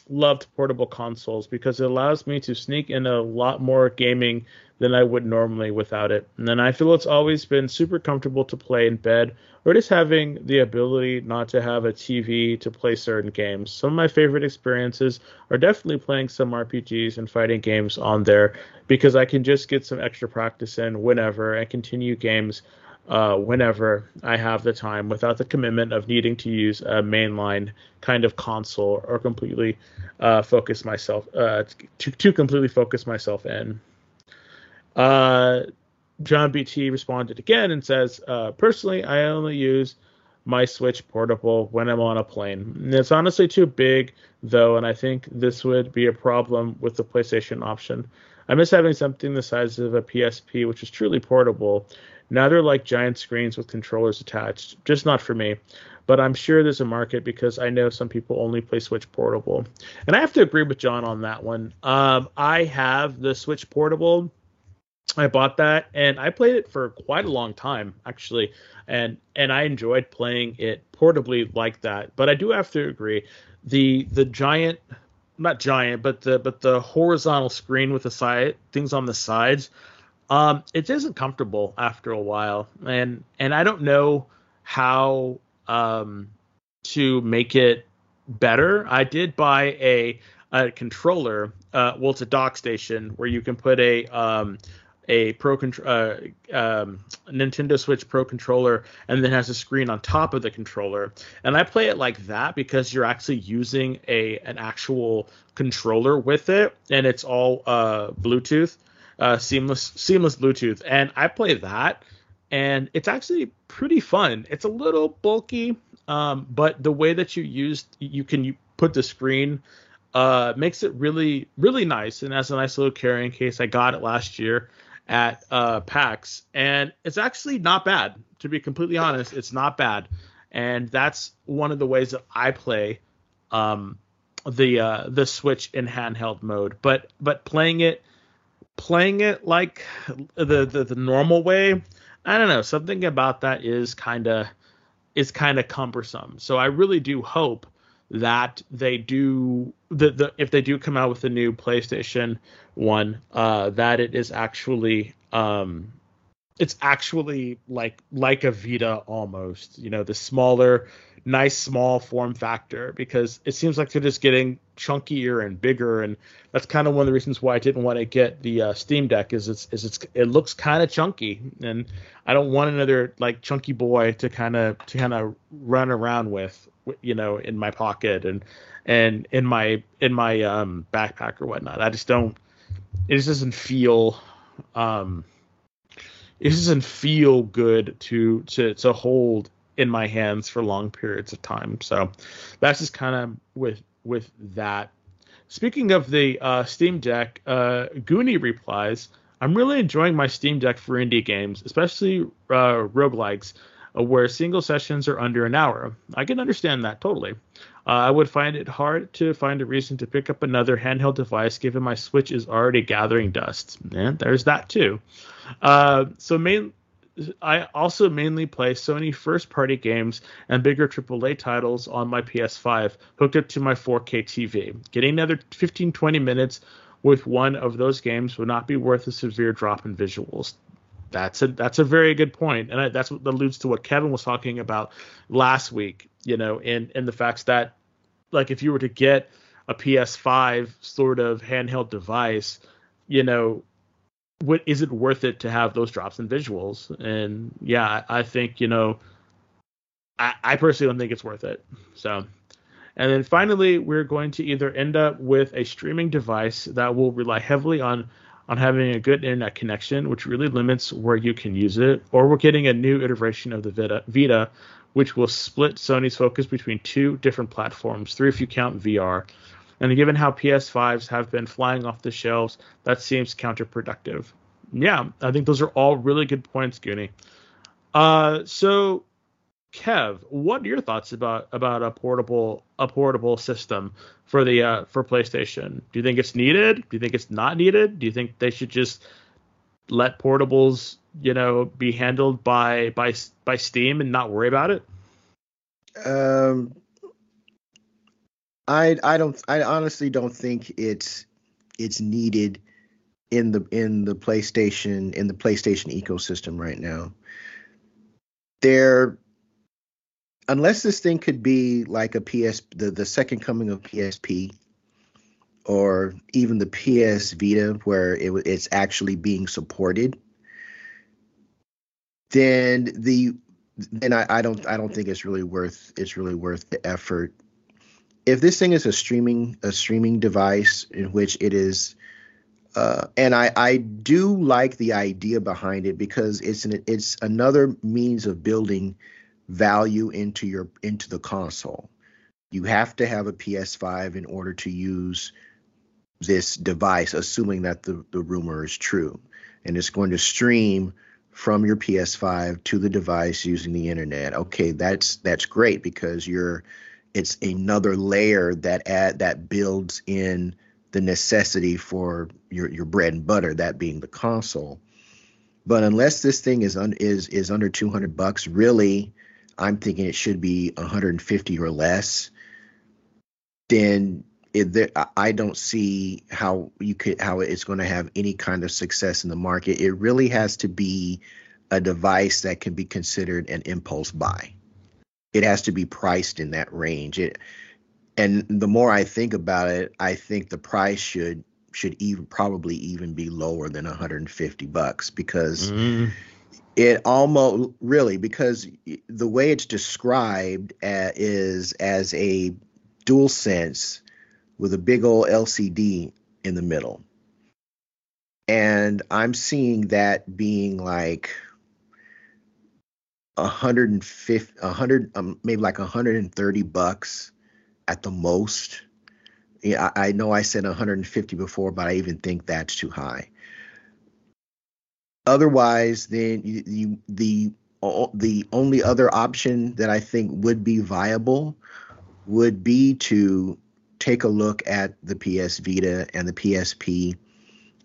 loved portable consoles because it allows me to sneak in a lot more gaming than I would normally without it. And then I feel it's always been super comfortable to play in bed or just having the ability not to have a TV to play certain games. Some of my favorite experiences are definitely playing some RPGs and fighting games on there because I can just get some extra practice in whenever and continue games uh, whenever I have the time without the commitment of needing to use a mainline kind of console or completely uh, focus myself uh, to, to completely focus myself in. Uh, John BT responded again and says, uh, personally, I only use my Switch portable when I'm on a plane. It's honestly too big, though, and I think this would be a problem with the PlayStation option. I miss having something the size of a PSP, which is truly portable, now they're like giant screens with controllers attached. Just not for me. But I'm sure there's a market because I know some people only play Switch Portable. And I have to agree with John on that one. Um, I have the Switch Portable. I bought that and I played it for quite a long time actually and and I enjoyed playing it portably like that. But I do have to agree the the giant not giant but the but the horizontal screen with the side things on the sides um, it isn't comfortable after a while, and and I don't know how um, to make it better. I did buy a a controller. Uh, well, it's a dock station where you can put a um, a pro uh, um, Nintendo Switch Pro controller and then has a screen on top of the controller. And I play it like that because you're actually using a an actual controller with it, and it's all uh, Bluetooth, uh, seamless seamless Bluetooth. And I play that, and it's actually pretty fun. It's a little bulky, um, but the way that you use you can put the screen uh, makes it really really nice and as a nice little carrying case. I got it last year at uh, PAX, and it's actually not bad. To be completely honest, it's not bad, and that's one of the ways that I play um, the uh, the Switch in handheld mode. But but playing it playing it like the the, the normal way, I don't know. Something about that is kind of is kind of cumbersome. So I really do hope that they do the, the if they do come out with a new PlayStation one, uh, that it is actually um, it's actually like like a Vita almost. You know, the smaller, nice small form factor because it seems like they're just getting chunkier and bigger, and that's kind of one of the reasons why I didn't want to get the uh, Steam Deck. Is it's is it's it looks kind of chunky, and I don't want another like chunky boy to kind of to kind of run around with, you know, in my pocket and and in my in my um, backpack or whatnot. I just don't. It just doesn't feel. Um, it doesn't feel good to to to hold in my hands for long periods of time. So that's just kind of with with that. Speaking of the uh, Steam Deck, uh, Goonie replies, "I'm really enjoying my Steam Deck for indie games, especially uh, roguelikes, uh, where single sessions are under an hour. I can understand that totally. Uh, I would find it hard to find a reason to pick up another handheld device given my Switch is already gathering dust. And there's that too. Uh, so main, I also mainly play Sony first party games and bigger AAA titles on my PS5 hooked up to my 4K TV. Getting another 15 20 minutes with one of those games would not be worth a severe drop in visuals. That's a that's a very good point, and I, that's what alludes to what Kevin was talking about last week. You know, in in the facts that like if you were to get a PS5 sort of handheld device, you know, what is it worth it to have those drops in visuals? And yeah, I, think you know, I, I personally don't think it's worth it. So. And then finally, we're going to either end up with a streaming device that will rely heavily on on having a good internet connection, which really limits where you can use it, or we're getting a new iteration of the Vita, Vita which will split Sony's focus between two different platforms, three if you count VR. And given how PS5s have been flying off the shelves, that seems counterproductive. Yeah, I think those are all really good points, Goonie. Uh, so, Kev, what are your thoughts about about a portable a portable system for the uh, for PlayStation? Do you think it's needed? Do you think it's not needed? Do you think they should just let portables you know be handled by by by Steam and not worry about it? Um, I I don't I honestly don't think it's it's needed in the in the PlayStation in the PlayStation ecosystem right now. There unless this thing could be like a PS the, the second coming of PSP or even the PS Vita where it, it's actually being supported then the then I, I don't I don't think it's really worth it's really worth the effort. If this thing is a streaming a streaming device in which it is uh, and I, I do like the idea behind it because it's an it's another means of building value into your into the console. You have to have a PS5 in order to use this device, assuming that the, the rumor is true. And it's going to stream from your PS5 to the device using the internet. Okay, that's that's great because you're it's another layer that add that builds in the necessity for your your bread and butter, that being the console. But unless this thing is un, is is under 200 bucks, really, I'm thinking it should be 150 or less. Then it, there, I don't see how you could how it's going to have any kind of success in the market. It really has to be a device that can be considered an impulse buy. It has to be priced in that range. It and the more I think about it, I think the price should should even probably even be lower than 150 bucks because mm. it almost really because the way it's described uh, is as a dual sense with a big old LCD in the middle. And I'm seeing that being like 150 100 um, maybe like 130 bucks at the most yeah, I, I know I said 150 before, but I even think that's too high. Otherwise, then you, you, the the only other option that I think would be viable would be to take a look at the PS Vita and the PSP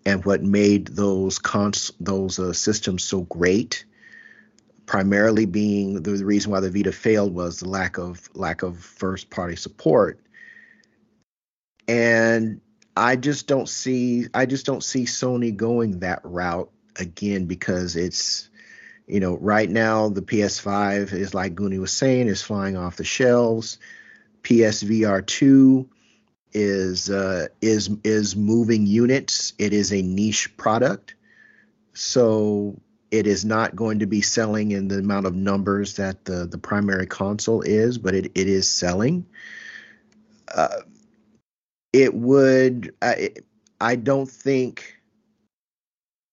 and what made those cons those uh, systems so great. Primarily being the, the reason why the Vita failed was the lack of lack of first party support and I just don't see I just don't see Sony going that route again because it's you know right now the PS5 is like Goonie was saying is flying off the shelves. PSVR 2 is uh, is is moving units. It is a niche product, so it is not going to be selling in the amount of numbers that the the primary console is, but it, it is selling. Uh, it would I, I don't think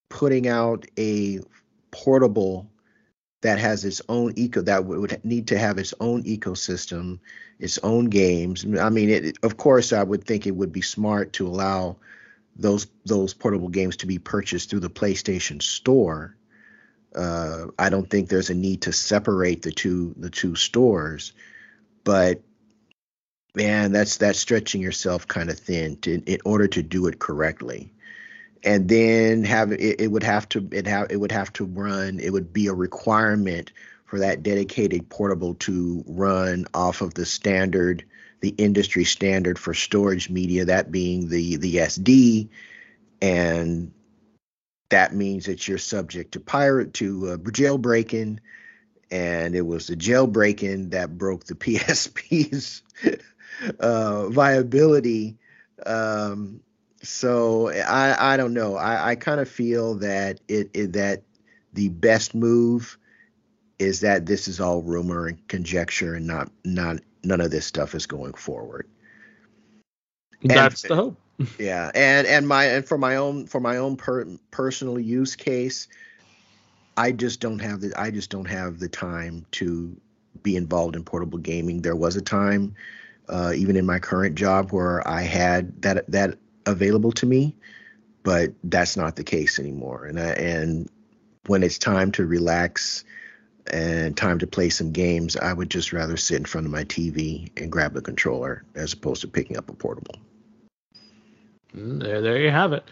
putting out a portable that has its own eco that would need to have its own ecosystem its own games i mean it, of course i would think it would be smart to allow those those portable games to be purchased through the playstation store uh, i don't think there's a need to separate the two the two stores but man, that's that's stretching yourself kind of thin to, in order to do it correctly. And then have it, it would have to it have it would have to run. It would be a requirement for that dedicated portable to run off of the standard, the industry standard for storage media, that being the the SD, and that means that you're subject to pirate to uh, jailbreaking and it was the jailbreaking that broke the PSP's uh, viability. Um, so I I don't know. I, I kind of feel that it, it that the best move is that this is all rumor and conjecture and not not none of this stuff is going forward. That's and, the hope. Yeah, and and my and for my own for my own per, personal use case, I just don't have the I just don't have the time to be involved in portable gaming. There was a time uh, even in my current job where I had that that available to me, but that's not the case anymore. And I, and when it's time to relax and time to play some games, I would just rather sit in front of my TV and grab the controller as opposed to picking up a portable. There, there you have it.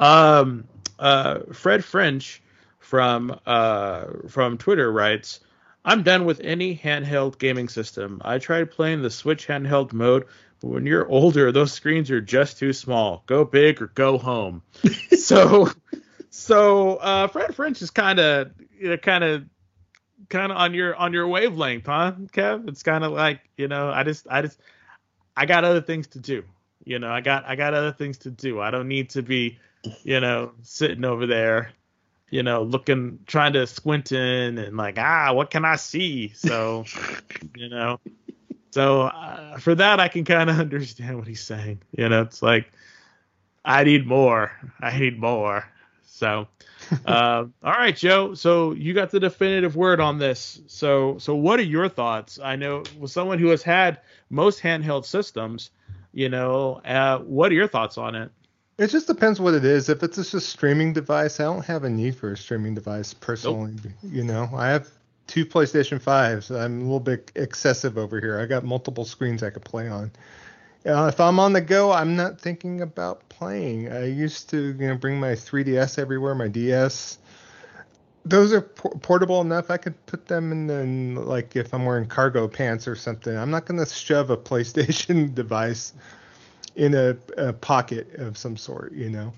Um, uh, Fred French from uh, from Twitter writes. I'm done with any handheld gaming system. I tried playing the Switch handheld mode, but when you're older, those screens are just too small. Go big or go home. so, so uh, Fred French is kind of, you know, kind of, kind of on your on your wavelength, huh, Kev? It's kind of like, you know, I just, I just, I got other things to do. You know, I got, I got other things to do. I don't need to be, you know, sitting over there you know, looking, trying to squint in and like, ah, what can I see? So, you know, so uh, for that, I can kind of understand what he's saying. You know, it's like, I need more. I need more. So, uh, all right, Joe. So you got the definitive word on this. So, so what are your thoughts? I know with someone who has had most handheld systems, you know, uh, what are your thoughts on it? It just depends what it is. If it's just a streaming device, I don't have a need for a streaming device personally. Nope. You know, I have two PlayStation 5s. I'm a little bit excessive over here. I got multiple screens I could play on. Uh, if I'm on the go, I'm not thinking about playing. I used to, you know, bring my 3DS everywhere, my DS. Those are por- portable enough. I could put them in, the, like, if I'm wearing cargo pants or something. I'm not going to shove a PlayStation device in a, a pocket of some sort, you know,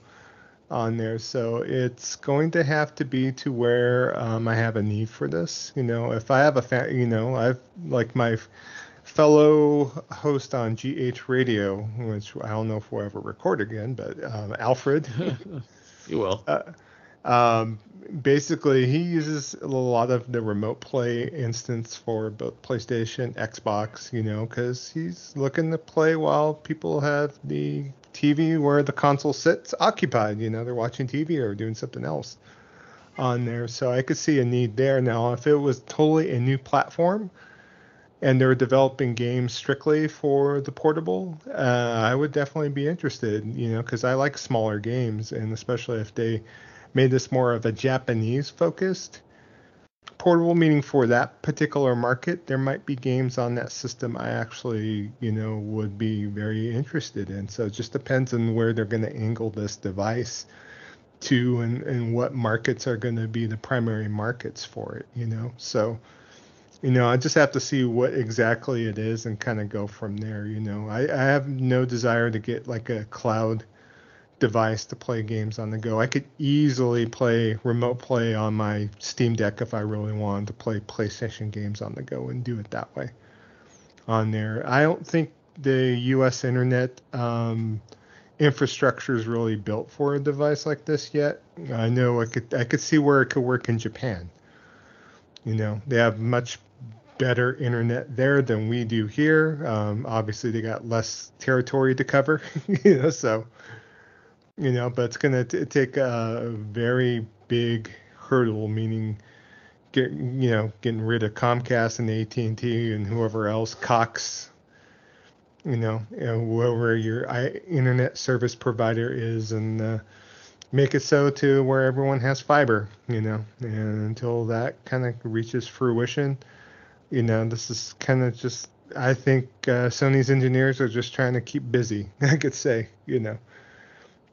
on there. So it's going to have to be to where um, I have a need for this. You know, if I have a fa- you know, I've like my fellow host on GH Radio, which I don't know if we'll ever record again, but um, Alfred. you will. Uh, um, basically, he uses a lot of the remote play instance for both PlayStation, Xbox, you know, because he's looking to play while people have the TV where the console sits occupied. You know, they're watching TV or doing something else on there. So I could see a need there. Now, if it was totally a new platform and they're developing games strictly for the portable, uh, I would definitely be interested, you know, because I like smaller games, and especially if they made this more of a Japanese focused portable, meaning for that particular market, there might be games on that system I actually, you know, would be very interested in. So it just depends on where they're going to angle this device to and, and what markets are going to be the primary markets for it, you know. So, you know, I just have to see what exactly it is and kind of go from there, you know. I, I have no desire to get like a cloud device to play games on the go. I could easily play remote play on my Steam Deck if I really wanted to play PlayStation games on the go and do it that way on there. I don't think the US internet um, infrastructure is really built for a device like this yet. I know I could I could see where it could work in Japan. You know, they have much better internet there than we do here. Um, obviously, they got less territory to cover, you know, so you know, but it's going to take a very big hurdle, meaning get you know getting rid of Comcast and AT and T and whoever else Cox, you know, whoever your internet service provider is, and uh, make it so to where everyone has fiber, you know, and until that kind of reaches fruition, you know, this is kind of just. I think uh, Sony's engineers are just trying to keep busy. I could say, you know.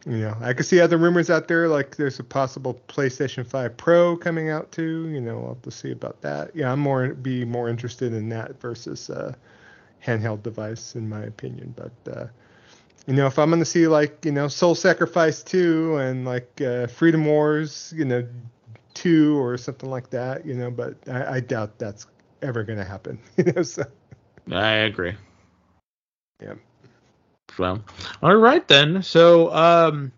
Know, I could see other rumors out there, like there's a possible PlayStation 5 Pro coming out too. You know, I'll have to see about that. Yeah, I'm more be more interested in that versus a handheld device, in my opinion. But uh, you know, if I'm gonna see like you know Soul Sacrifice 2 and like uh, Freedom Wars, you know, 2 or something like that, you know, but I, I doubt that's ever gonna happen. you know, so. I agree. Yeah. Well, all right then. So, um,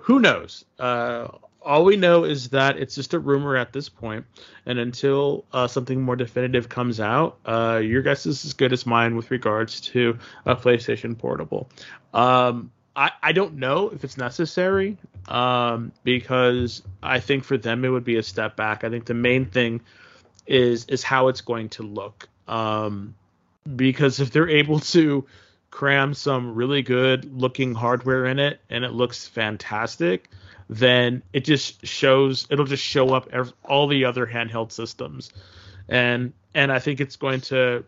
who knows? Uh, all we know is that it's just a rumor at this point, and until uh, something more definitive comes out, uh, your guess is as good as mine with regards to a PlayStation Portable. Um, I, I don't know if it's necessary um, because I think for them it would be a step back. I think the main thing is is how it's going to look. Um, because if they're able to cram some really good looking hardware in it and it looks fantastic, then it just shows it'll just show up all the other handheld systems. And and I think it's going to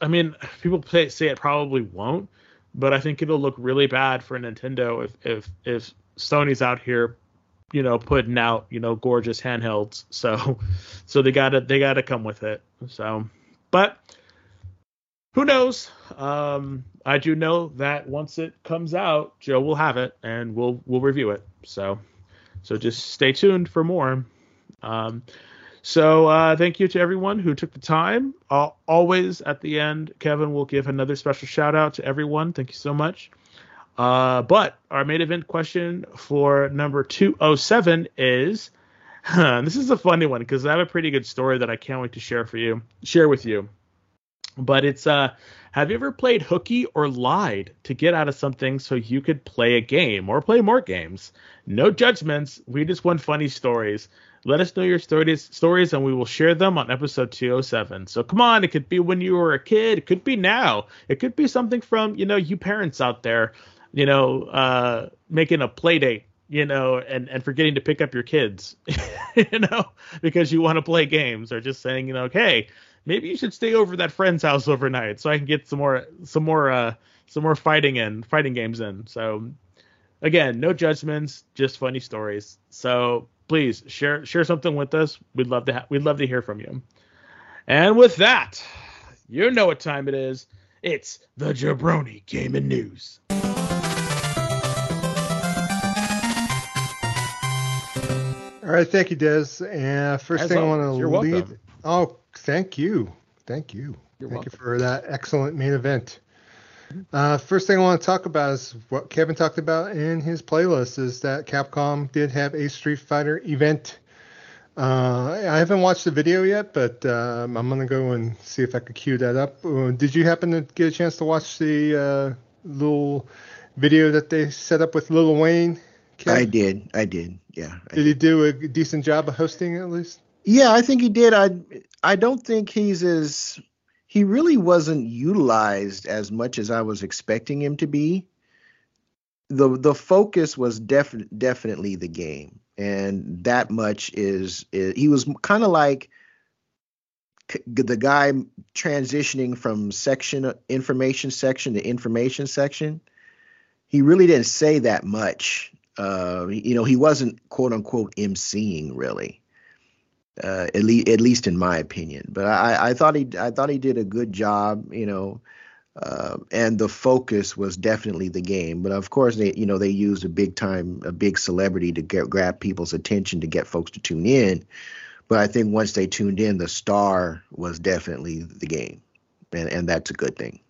I mean, people say, say it probably won't, but I think it'll look really bad for Nintendo if if if Sony's out here you know putting out you know gorgeous handhelds so so they gotta they gotta come with it so but who knows? Um, I do know that once it comes out, Joe will have it and we'll we'll review it. So so just stay tuned for more. Um, so uh, thank you to everyone who took the time. Uh, always at the end, Kevin will give another special shout out to everyone. Thank you so much. Uh, but our main event question for number 207 is this is a funny one because I have a pretty good story that I can't wait to share for you, share with you. But it's uh have you ever played hooky or lied to get out of something so you could play a game or play more games? No judgments. We just want funny stories. Let us know your stories stories and we will share them on episode 207. So come on, it could be when you were a kid, it could be now. It could be something from, you know, you parents out there, you know, uh making a play date you know, and, and forgetting to pick up your kids, you know, because you want to play games, or just saying, you know, hey, maybe you should stay over that friend's house overnight so I can get some more some more uh some more fighting in fighting games in. So again, no judgments, just funny stories. So please share share something with us. We'd love to ha- we'd love to hear from you. And with that, you know what time it is. It's the Jabroni Gaming News. All right, thank you, Dez. And first As thing I want to lead. welcome. Oh, thank you. Thank you. You're Thank welcome. you for that excellent main event. Uh, first thing I want to talk about is what Kevin talked about in his playlist is that Capcom did have a Street Fighter event. Uh, I haven't watched the video yet, but um, I'm gonna go and see if I could cue that up. Uh, did you happen to get a chance to watch the uh, little video that they set up with Lil Wayne? Kev? I did. I did. Yeah. I Did he do a decent job of hosting at least? Yeah, I think he did. I I don't think he's as he really wasn't utilized as much as I was expecting him to be. The the focus was defi- definitely the game, and that much is, is he was kind of like the guy transitioning from section information section to information section. He really didn't say that much. Uh, you know, he wasn't quote unquote emceeing really uh, at least at least in my opinion. But I, I thought he I thought he did a good job, you know, uh, and the focus was definitely the game. But of course, they you know they used a big time a big celebrity to get grab people's attention to get folks to tune in. But I think once they tuned in, the star was definitely the game, and and that's a good thing.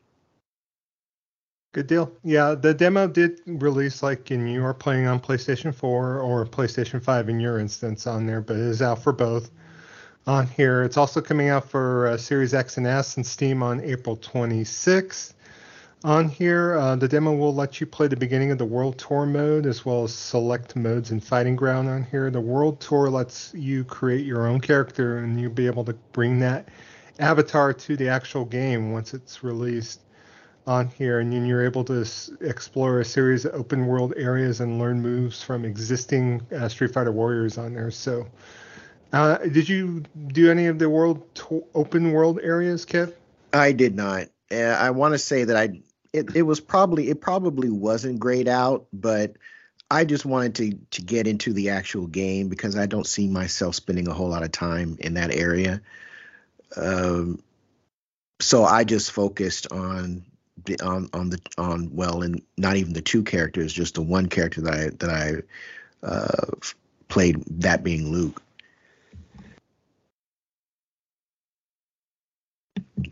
Good deal. Yeah, the demo did release like in you are playing on PlayStation 4 or PlayStation 5 in your instance on there, but it is out for both on here. It's also coming out for uh, Series X and S and Steam on April 26th. On here, uh, the demo will let you play the beginning of the World Tour mode as well as select modes in Fighting Ground on here. The World Tour lets you create your own character and you'll be able to bring that avatar to the actual game once it's released on here, and then you're able to explore a series of open world areas and learn moves from existing uh, Street Fighter warriors on there. So, uh, did you do any of the world open world areas, Kev? I did not. Uh, I want to say that I it, it was probably it probably wasn't grayed out, but I just wanted to to get into the actual game because I don't see myself spending a whole lot of time in that area. Um, so I just focused on on on the on well, and not even the two characters, just the one character that I that I uh, played, that being Luke.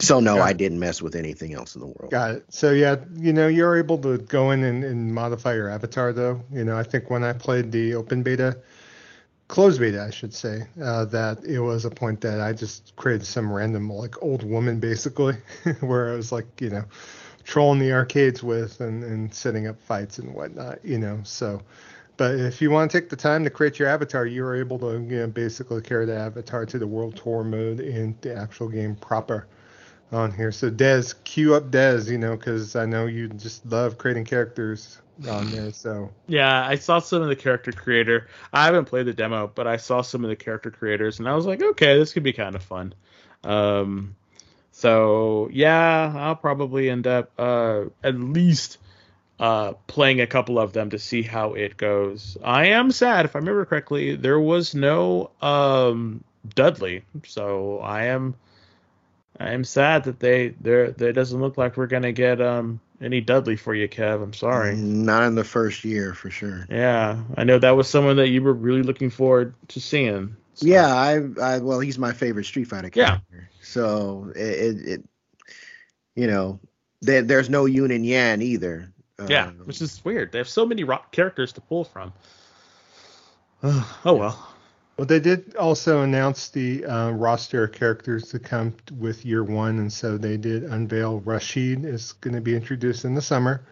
So no, I didn't mess with anything else in the world. Got it. So yeah, you know, you're able to go in and, and modify your avatar though. You know, I think when I played the open beta, closed beta, I should say, uh, that it was a point that I just created some random like old woman basically, where I was like, you know, trolling the arcades with and, and setting up fights and whatnot, you know. So, but if you want to take the time to create your avatar, you are able to, you know, basically carry the avatar to the world tour mode in the actual game proper on here. So Dez, cue up Dez, you know, because I know you just love creating characters on there. So Yeah, I saw some of the character creator. I haven't played the demo, but I saw some of the character creators, and I was like, okay, this could be kind of fun. Um, so yeah, I'll probably end up uh, at least uh, playing a couple of them to see how it goes. I am sad, if I remember correctly, there was no um, Dudley, so I am I am sad that they there. There doesn't look like we're gonna get um any Dudley for you, Kev. I'm sorry. Not in the first year for sure. Yeah, I know that was someone that you were really looking forward to seeing. So- Yeah, I, I well, he's my favorite Street Fighter character. Yeah. So it, it, it you know, there, there's no Yun and Yang either. yeah, Um, which is weird. They have so many rock characters to pull from. oh well. Well, they did also announce the uh, roster of characters to come with year one, and so they did unveil Rashid is going to be introduced in the summer,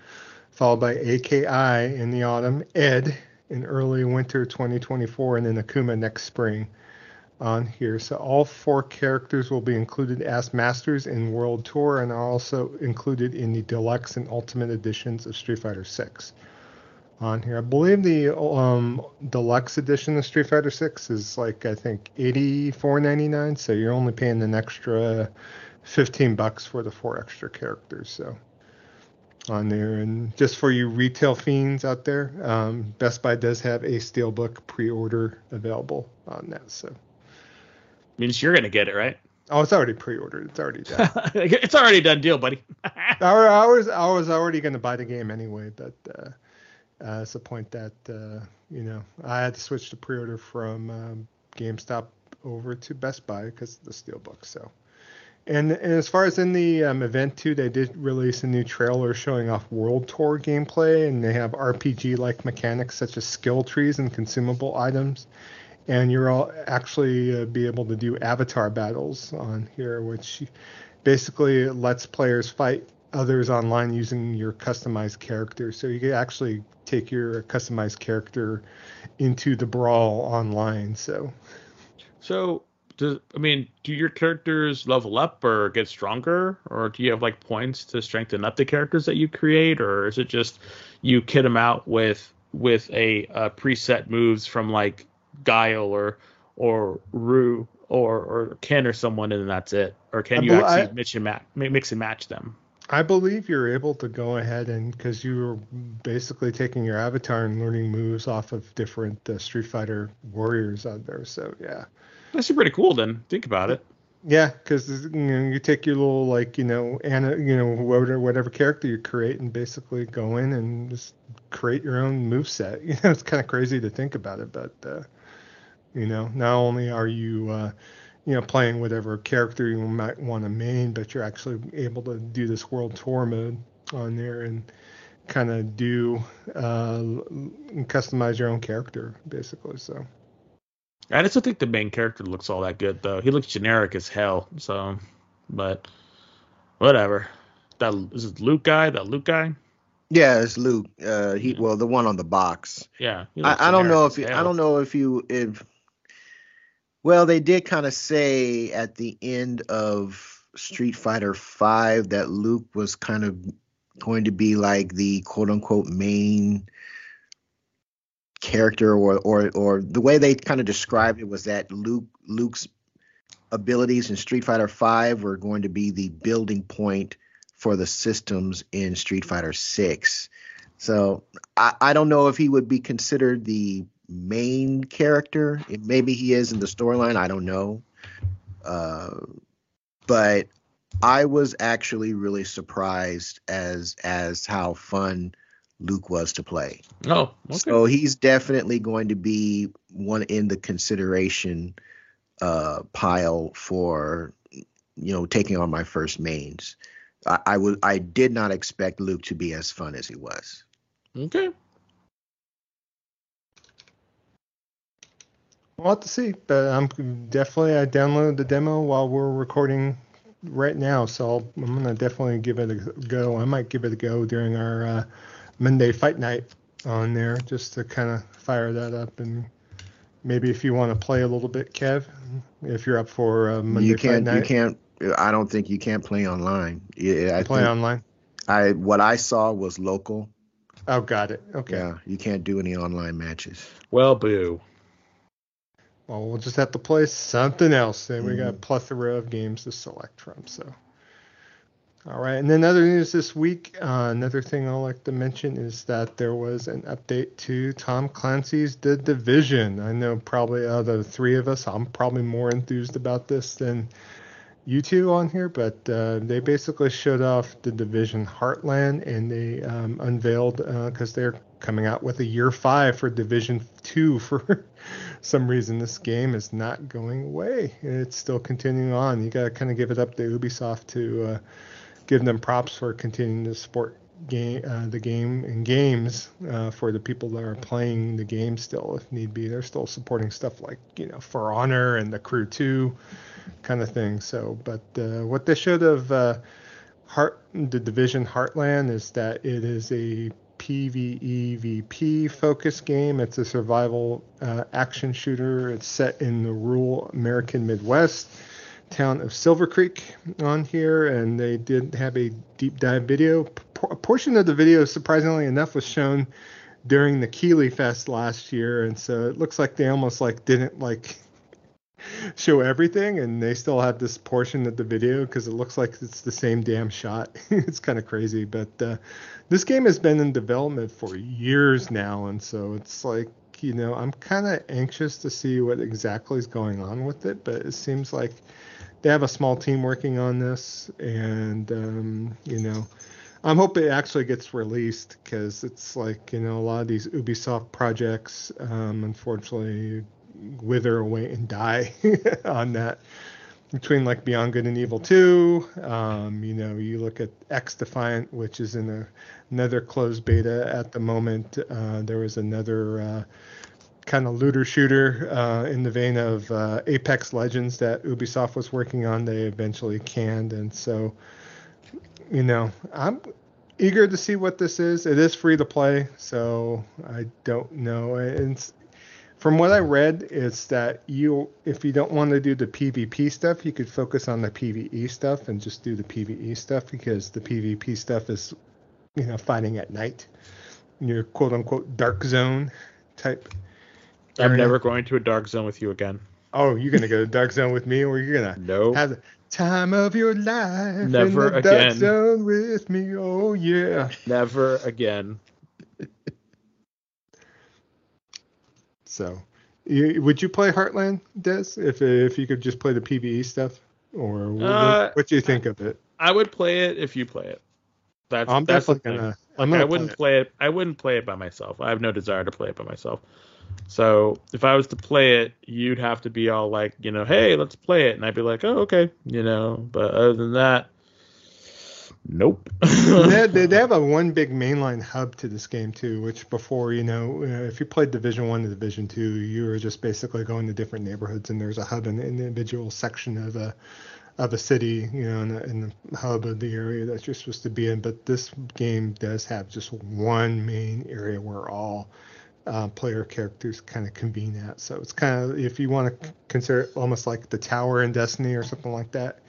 followed by AKI in the autumn, Ed in early winter 2024, and then Akuma next spring on here. So all four characters will be included as masters in World Tour and are also included in the deluxe and ultimate editions of Street Fighter 6 on here. I believe the um, deluxe edition of Street Fighter 6 is like I think 84.99, so you're only paying an extra 15 bucks for the four extra characters. So on there, and just for you retail fiends out there, um, Best Buy does have a steelbook pre-order available on that. So Means you're gonna get it, right? oh, it's already pre-ordered. It's already done. it's already done deal, buddy. I, I was I was already going to buy the game anyway, but uh, uh, it's a point that uh, you know I had to switch the pre-order from um, GameStop over to Best Buy because of the steelbook. So And, and as far as in the um, event too, they did release a new trailer showing off World Tour gameplay, and they have RPG-like mechanics such as skill trees and consumable items. And you're all actually uh, be able to do avatar battles on here, which basically lets players fight others online using your customized character. So you can actually take your customized character into the brawl online. So, so does I mean, do your characters level up or get stronger, or do you have like points to strengthen up the characters that you create, or is it just you kit them out with with a, a preset moves from like Guile or or Ryu or or Ken or someone, and that's it, or can you actually I, mix and match mix and match them? I believe you're able to go ahead and because you were basically taking your avatar and learning moves off of different uh, Street Fighter warriors out there. So yeah, that's pretty cool. Then think about it. Yeah, because you, know, you take your little like you know Anna, you know whatever whatever character you create and basically go in and just create your own move set. You know, it's kind of crazy to think about it, but uh, you know, not only are you uh, you know, playing whatever character you might want to main, but you're actually able to do this world tour mode on there and kind of do uh, customize your own character basically. So. I just don't think the main character looks all that good though. He looks generic as hell. So, but whatever. That is it Luke guy. That Luke guy. Yeah, it's Luke. Uh, he well, the one on the box. Yeah. I, I, don't know if you, I don't know if you if well, they did kind of say at the end of Street Fighter Five that Luke was kind of going to be like the quote unquote main character or or or the way they kind of described it was that Luke Luke's abilities in Street Fighter 5 were going to be the building point for the systems in Street Fighter 6. So I, I don't know if he would be considered the main character. Maybe he is in the storyline. I don't know. Uh, but I was actually really surprised as as how fun Luke was to play. Oh, okay. so he's definitely going to be one in the consideration uh, pile for you know taking on my first mains. I, I was I did not expect Luke to be as fun as he was. Okay. We'll have to see, but I'm definitely I downloaded the demo while we're recording right now, so i am gonna definitely give it a go. I might give it a go during our uh, Monday fight night on there, just to kind of fire that up and maybe if you want to play a little bit, Kev, if you're up for uh, Monday you can't, fight night. You can't. I don't think you can't play online. Yeah, I play online. I what I saw was local. Oh, got it. Okay. Yeah, you can't do any online matches. Well, boo. Well, we'll just have to play something else. And mm-hmm. we got a mm-hmm. plethora of games to select from. So, all right. And then other news this week. Uh, another thing I'd like to mention is that there was an update to Tom Clancy's The Division. I know probably out of the three of us, I'm probably more enthused about this than you two on here, but uh, they basically showed off the Division Heartland and they um, unveiled because uh, they're coming out with a year five for Division Two for some reason this game is not going away. It's still continuing on. You got to kind of give it up to Ubisoft to uh, give them props for continuing to support game uh, the game and games uh, for the people that are playing the game still if need be. They're still supporting stuff like you know For Honor and the Crew 2 kind of thing. So, but uh, what they showed of uh, Heart the Division Heartland is that it is a PVEVP focus game. It's a survival uh, action shooter. It's set in the rural American Midwest town of Silver Creek on here, and they did have a deep dive video. A portion of the video, surprisingly enough, was shown during the Keighley Fest last year, and so it looks like they almost like didn't like show everything, and they still have this portion of the video because it looks like it's the same damn shot. it's kind of crazy, but uh, this game has been in development for years now, and so it's like you know I'm kind of anxious to see what exactly is going on with it, but it seems like they have a small team working on this, and um, you know. I'm hoping it actually gets released because it's like you know a lot of these Ubisoft projects, um, unfortunately, wither away and die on that between like Beyond Good and Evil 2. Um, you know, you look at XDefiant, which is in a, another closed beta at the moment. Uh, there was another uh, kind of looter shooter uh, in the vein of uh, Apex Legends that Ubisoft was working on. They eventually canned, and so you know, I'm eager to see what this is. It is free to play, so I don't know. It's from what I read, it's that you, if you don't want to do the PvP stuff, you could focus on the PvE stuff and just do the PvE stuff because the PvP stuff is, you know, fighting at night, your quote unquote dark zone type. I'm never going to a dark zone with you again. Oh, you're gonna go to dark zone with me, or you're gonna No. have the time of your life Never in the dark again. zone with me. Oh yeah. Never again. So, you, would you play Heartland, Dez, if if you could just play the PVE stuff, or what, Uh, what do you think of it? I would play it if you play it. That's I'm that's definitely gonna. I'm Like, I wouldn't play play it. I wouldn't play it by myself. I have no desire to play it by myself. So if I was to play it, you'd have to be all like, you know, hey, let's play it, and I'd be like, oh, okay, you know. But other than that, nope. it. they, they have a one big mainline hub to this game too, which before you know, uh, if you played Division One to Division Two, you were just basically going to different neighborhoods, and there's a hub in an individual section of a of a city, you know, in the, in the hub of the area that you're supposed to be in. But this game does have just one main area where all uh, player characters kind of convene at. So it's kind of if you want to consider it almost like the tower in Destiny or something like that,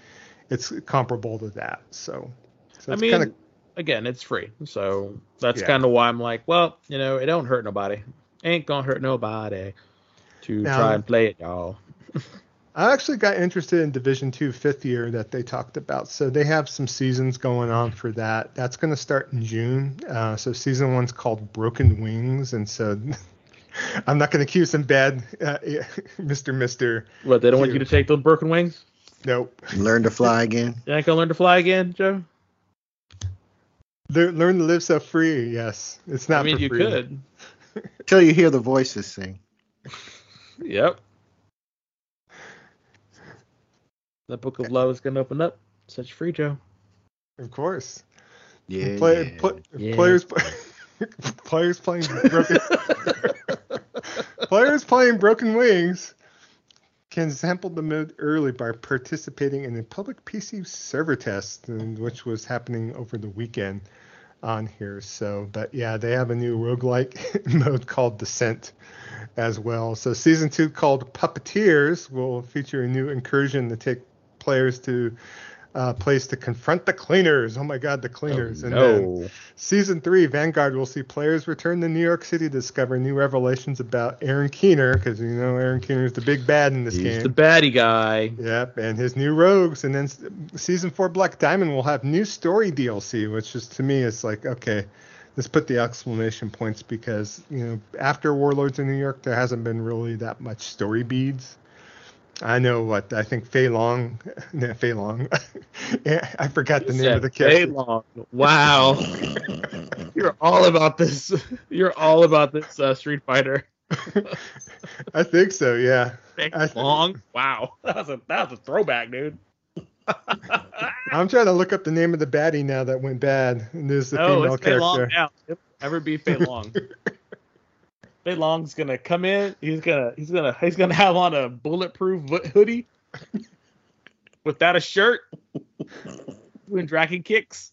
it's comparable to that. So, so I mean, kind of again, it's free, so that's Yeah. kind of why I'm like, well, you know, it don't hurt nobody. Ain't gonna hurt nobody to Now- try and play it, y'all. I actually got interested in Division Two fifth year that they talked about. So they have some seasons going on for that. That's going to start in June. Uh, so season one's called Broken Wings, and so I'm not going to accuse them bad, uh, Mister Mister. What they don't want you to take those broken wings? Nope. Learn to fly again. You ain't gonna learn to fly again, Joe? Le- learn to live so free. Yes, it's not. I mean, for you free. could. Till you hear the voices sing. Yep. The book of love is gonna open up. Set you free, Joe. Of course. Yeah. Play, yeah. pl- Yeah. Players. players playing broken. Players playing Broken Wings can sample the mode early by participating in a public PC server test, which was happening over the weekend on here. So, but yeah, they have a new roguelike mode called Descent as well. So, season two called Puppeteers will feature a new incursion to take players to uh, place to confront the cleaners. Oh my God, the cleaners! and then. Season three, Vanguard will see players return to New York City to discover new revelations about Aaron Keener, because you know Aaron Keener is the big bad in this He's game. He's the baddie guy. Yep, and his new rogues, and then season four, Black Diamond will have new story DLC, which is to me is like okay, let's put the exclamation points because you know after Warlords in New York, there hasn't been really that much story beads. I know what I think. Fei Long, no, Fei Long. I forgot the You name of the said Fei character. Long. Wow. You're all about this. You're all about this uh, Street Fighter. I think so. Yeah. Fei th- Long. Wow. That was a that was a throwback, dude. I'm trying to look up the name of the baddie now that went bad. And there's the female it's Fei Long character. now. It'll never be Fei Long. Fei Long's gonna come in. He's gonna he's gonna he's gonna have on a bulletproof hoodie without a shirt, doing dragon kicks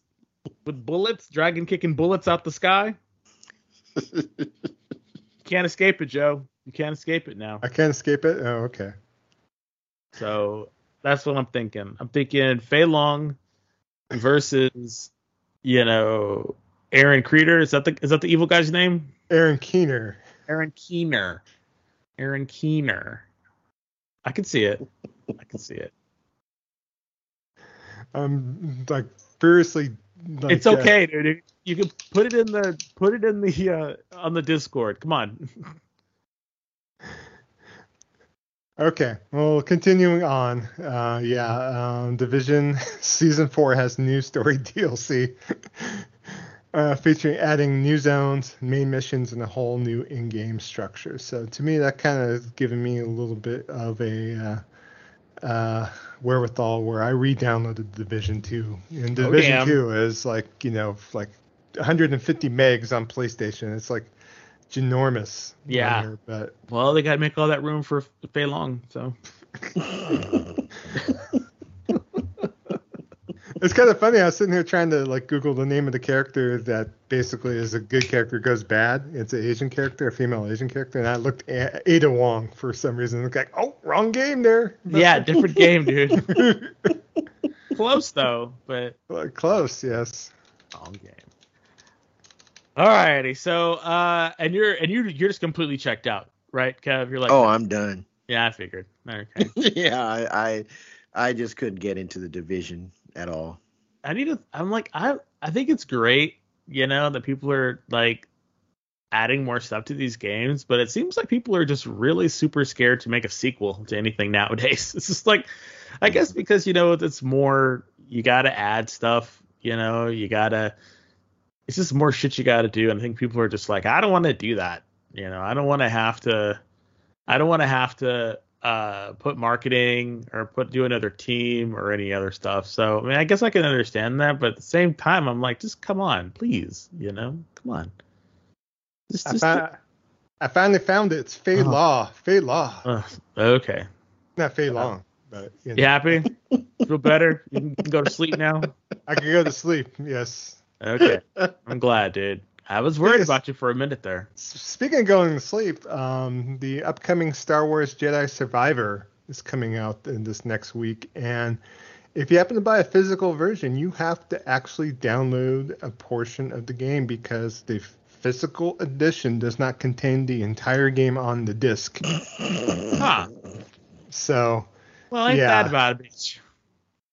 with bullets, dragon kicking bullets out the sky. Can't escape it, Joe. You can't escape it now. I can't escape it. Oh, okay. So that's what I'm thinking. I'm thinking Fei Long versus, you know, Aaron Creeder. Is that the is that the evil guy's name? Aaron Keener. Aaron Keener. Aaron Keener. I can see it. I can see it. I'm like furiously. Like, it's uh, okay, dude. You can put it in the put it in the uh, on the Discord. Come on. Okay. Well, continuing on. Uh, yeah. Um, Division season four has new story DLC. Uh, featuring adding new zones, main missions, and a whole new in-game structure. So to me, that kind of given me a little bit of a uh, uh, wherewithal where I re-downloaded Division 2. And Oh, Division damn. 2 is like, you know, like 150 megs on PlayStation. It's like ginormous. Yeah. here, but Well, they got to make all that room for Fei Long. So it's kind of funny. I was sitting here trying to like Google the name of the character that basically is a good character goes bad. It's an Asian character, a female Asian character, and I looked at Ada Wong for some reason. Looked like, oh, wrong game there. yeah, different game, dude. Close though, but Well, Close, yes. wrong game. Alrighty, so uh, and you're and you you're just completely checked out, right, Kev? You're like, oh, I'm done. yeah, I figured. Okay. yeah, I, I I just couldn't get into the division at all. I need to. I'm like, I I think it's great, you know, that people are like adding more stuff to these games, but it seems like people are just really super scared to make a sequel to anything nowadays. It's just like, I guess because you know it's more you got to add stuff, you know, you gotta. It's just more shit you got to do, and I think people are just like, I don't want to do that, you know, I don't want to have to, I don't want to have to uh put marketing or put do another team or any other stuff. So I mean I guess I can understand that, but at the same time I'm like, just come on, please, you know, come on. Just, I, just fi- I finally found it. It's Fade Uh-huh. Law. Faye Lau. Ugh, okay. Not Fei Long, but you know, You happy? Feel better? You can go to sleep now? I can go to sleep. Yes. Okay. I'm glad, dude. I was worried about you for a minute there. Speaking of going to sleep, um, the upcoming Star Wars Jedi Survivor is coming out in this next week, and if you happen to buy a physical version, you have to actually download a portion of the game because the physical edition does not contain the entire game on the disc. Huh. So, Well, ain't Yeah. that about a bitch?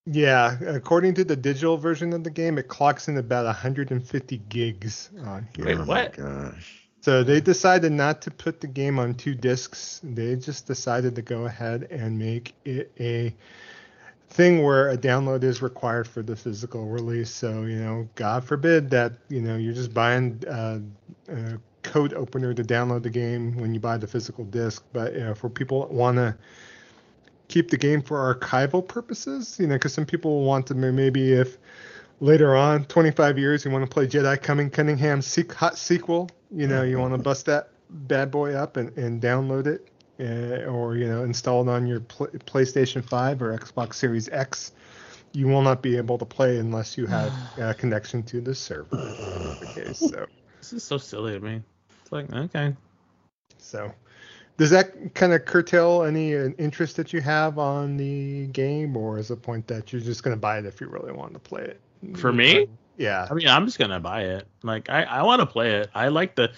Yeah, according to the digital version of the game, it clocks in about 150 gigs on here. Wait, oh what? My gosh. So they decided not to put the game on two discs. They just decided to go ahead and make it a thing where a download is required for the physical release. So, you know, God forbid that, you know, you're just buying uh, a code opener to download the game when you buy the physical disc. But, you know, for people that want to keep the game for archival purposes, you know, because some people want to maybe if later on, 25 years, you want to play Jedi Coming Cunningham sequ- hot sequel. You know, you want to bust that bad boy up and, and download it, uh, or you know, install it on your pl- PlayStation 5 or Xbox Series X. You will not be able to play unless you have a connection to the server. Okay, so This is so silly to me. It's like, okay. so does that kind of curtail any uh, interest that you have on the game, or is it a point that you're just going to buy it if you really want to play it? For me? Yeah. I mean, I'm just gonna buy it. Like, I I want to play it. I like the,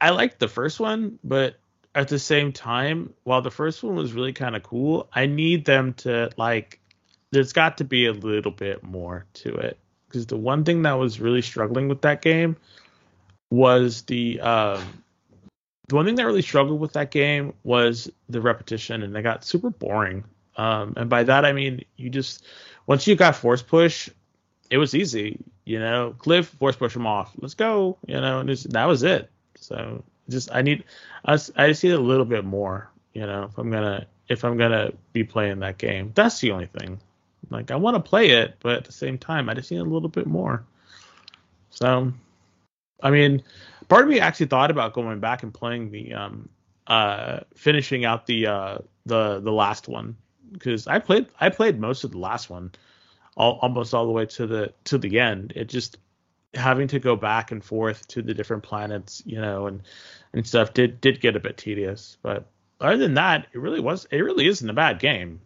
I like the first one, but at the same time, while the first one was really kind of cool, I need them to like. There's got to be a little bit more to it because the one thing that was really struggling with that game was the um, the one thing that really struggled with that game was the repetition, and it got super boring. Um, and by that I mean you just once you got force push, it was easy. You know, Cliff force push him off. Let's go. You know, and just, that was it. So just I need i just need a little bit more. You know, if I'm gonna if I'm gonna be playing that game, that's the only thing. Like I want to play it, but at the same time, I just need a little bit more. So, I mean, part of me actually thought about going back and playing the um uh finishing out the uh the the last one because I played I played most of the last one all, almost all the way to the to the end. It just having to go back and forth to the different planets, you know, and and stuff did did get a bit tedious. But other than that, it really was it really isn't a bad game.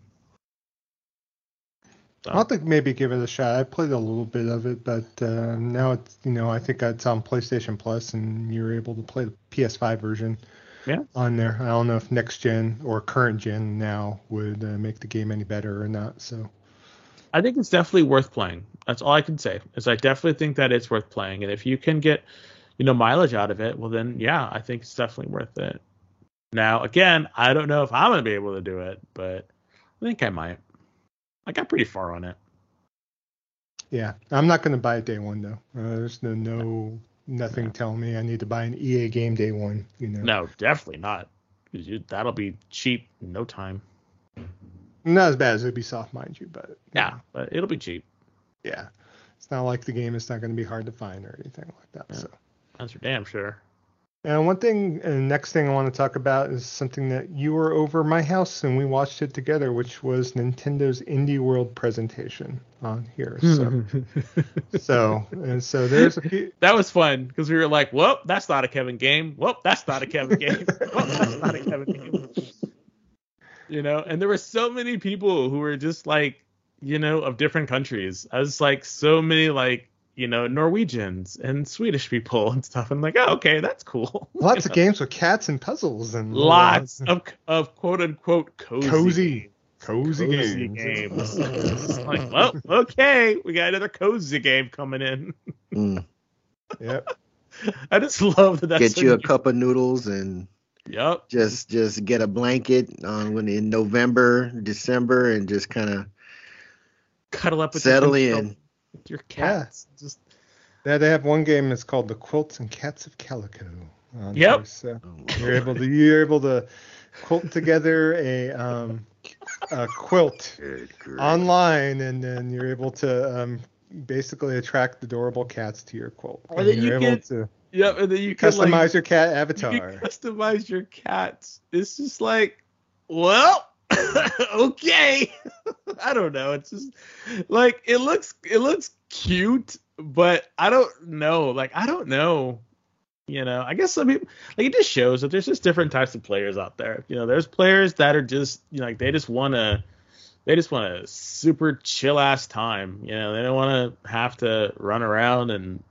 So, I'll think maybe give it a shot. I played a little bit of it, but uh, now it's you know I think it's on PlayStation Plus, and you're able to play the PS5 version. Yeah. On there, I don't know if next gen or current gen now would uh, make the game any better or not. So I think it's definitely worth playing. That's all I can say. Is I definitely think that it's worth playing, and if you can get you know mileage out of it, well then yeah, I think it's definitely worth it. Now again, I don't know if I'm gonna be able to do it, but I think I might. I got pretty far on it. yeah, I'm not going to buy it day one though. Uh, there's no no nothing telling me I need to buy an EA game day one. You know. No, definitely not. that'll be cheap in no time. Not as bad as Ubisoft, mind you, but Yeah, but it'll be cheap. yeah. It's not like the game is not going to be hard to find or anything like that. Yeah. So. That's for damn sure. And one thing, and next thing I want to talk about is something that you were over my house and we watched it together, which was Nintendo's Indie World presentation on here. So, so and so there's a few. that was fun because we were like, "Whoop, that's not a Kevin game. Whoop, that's not a Kevin game. Whoop, that's not a Kevin game." You know, and there were so many people who were just like, you know, of different countries. I was like, so many like, you know, Norwegians and Swedish people and stuff. I'm like, oh, okay, that's cool. Lots You of know? games with cats and puzzles and lots of of quote unquote cozy, cozy, cozy, cozy games. games. Like, well, okay, we got another cozy game coming in. Mm. yep. I just love that. That's Get so you a new. cup of noodles and Yep. just just get a blanket on when in November, December, and just kind of Cuddle up with settle your, in. With your cats. Just Yeah, they have one game that's called The Quilts and Cats of Calico. on Yep. so you're able to you're able to quilt together a um a quilt online, and then you're able to um basically attract adorable cats to your quilt. And then you're you able can to yep, and then you can customize like, your cat you avatar. can customize your cats. It's just like, well, okay. I don't know. It's just like it looks it looks cute, but I don't know. Like I don't know. You know, I guess some people like it just shows that there's just different types of players out there. You know, there's players that are just you know like they just want to they just want a super chill ass time. You know, they don't want to have to run around and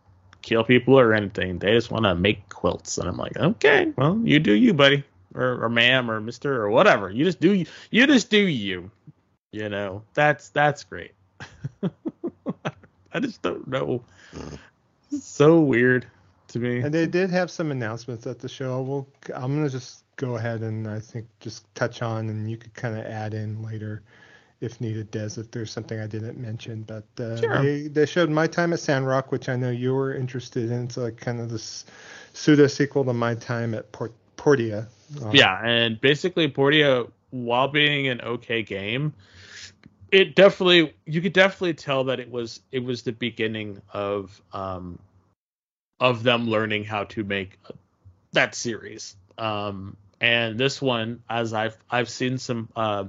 kill people or anything. They just want to make quilts. And I'm like, okay, well, you do you, buddy, or, or ma'am, or Mister, or whatever. You just do you. You just do you. You know, that's that's great. I just don't know. It's so weird to me. And they did have some announcements at the show. Well, I'm gonna just go ahead and I think just touch on, and you could kind of add in later if needed, Dez, if there's something I didn't mention. But uh, Sure. they they showed My Time at Sandrock, which I know you were interested in. It's like kind of this pseudo sequel to My Time at Port- Portia. Um, Yeah, and basically Portia, while being an okay game, it definitely you could definitely tell that it was it was the beginning of um of them learning how to make that series. Um and this one, as I've I've seen some uh,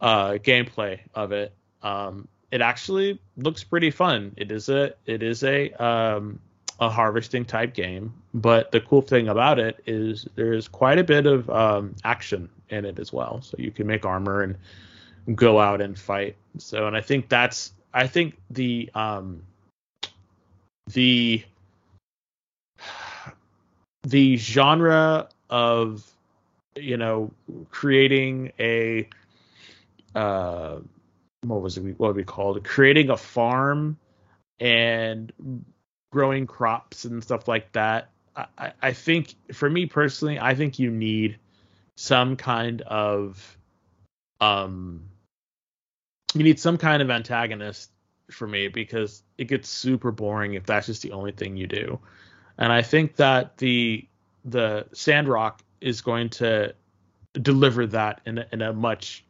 uh gameplay of it, um it actually looks pretty fun. It is a it is a um a harvesting type game, but the cool thing about it is there's quite a bit of um, action in it as well. So you can make armor and go out and fight. So, and I think that's I think the um, the the genre of you know creating a uh what was it what we called creating a farm and growing crops and stuff like that. I, I- think for me personally, I think you need some kind of um you need some kind of antagonist for me because it gets super boring if that's just the only thing you do. And I think that the the Sandrock is going to deliver that in a, in a much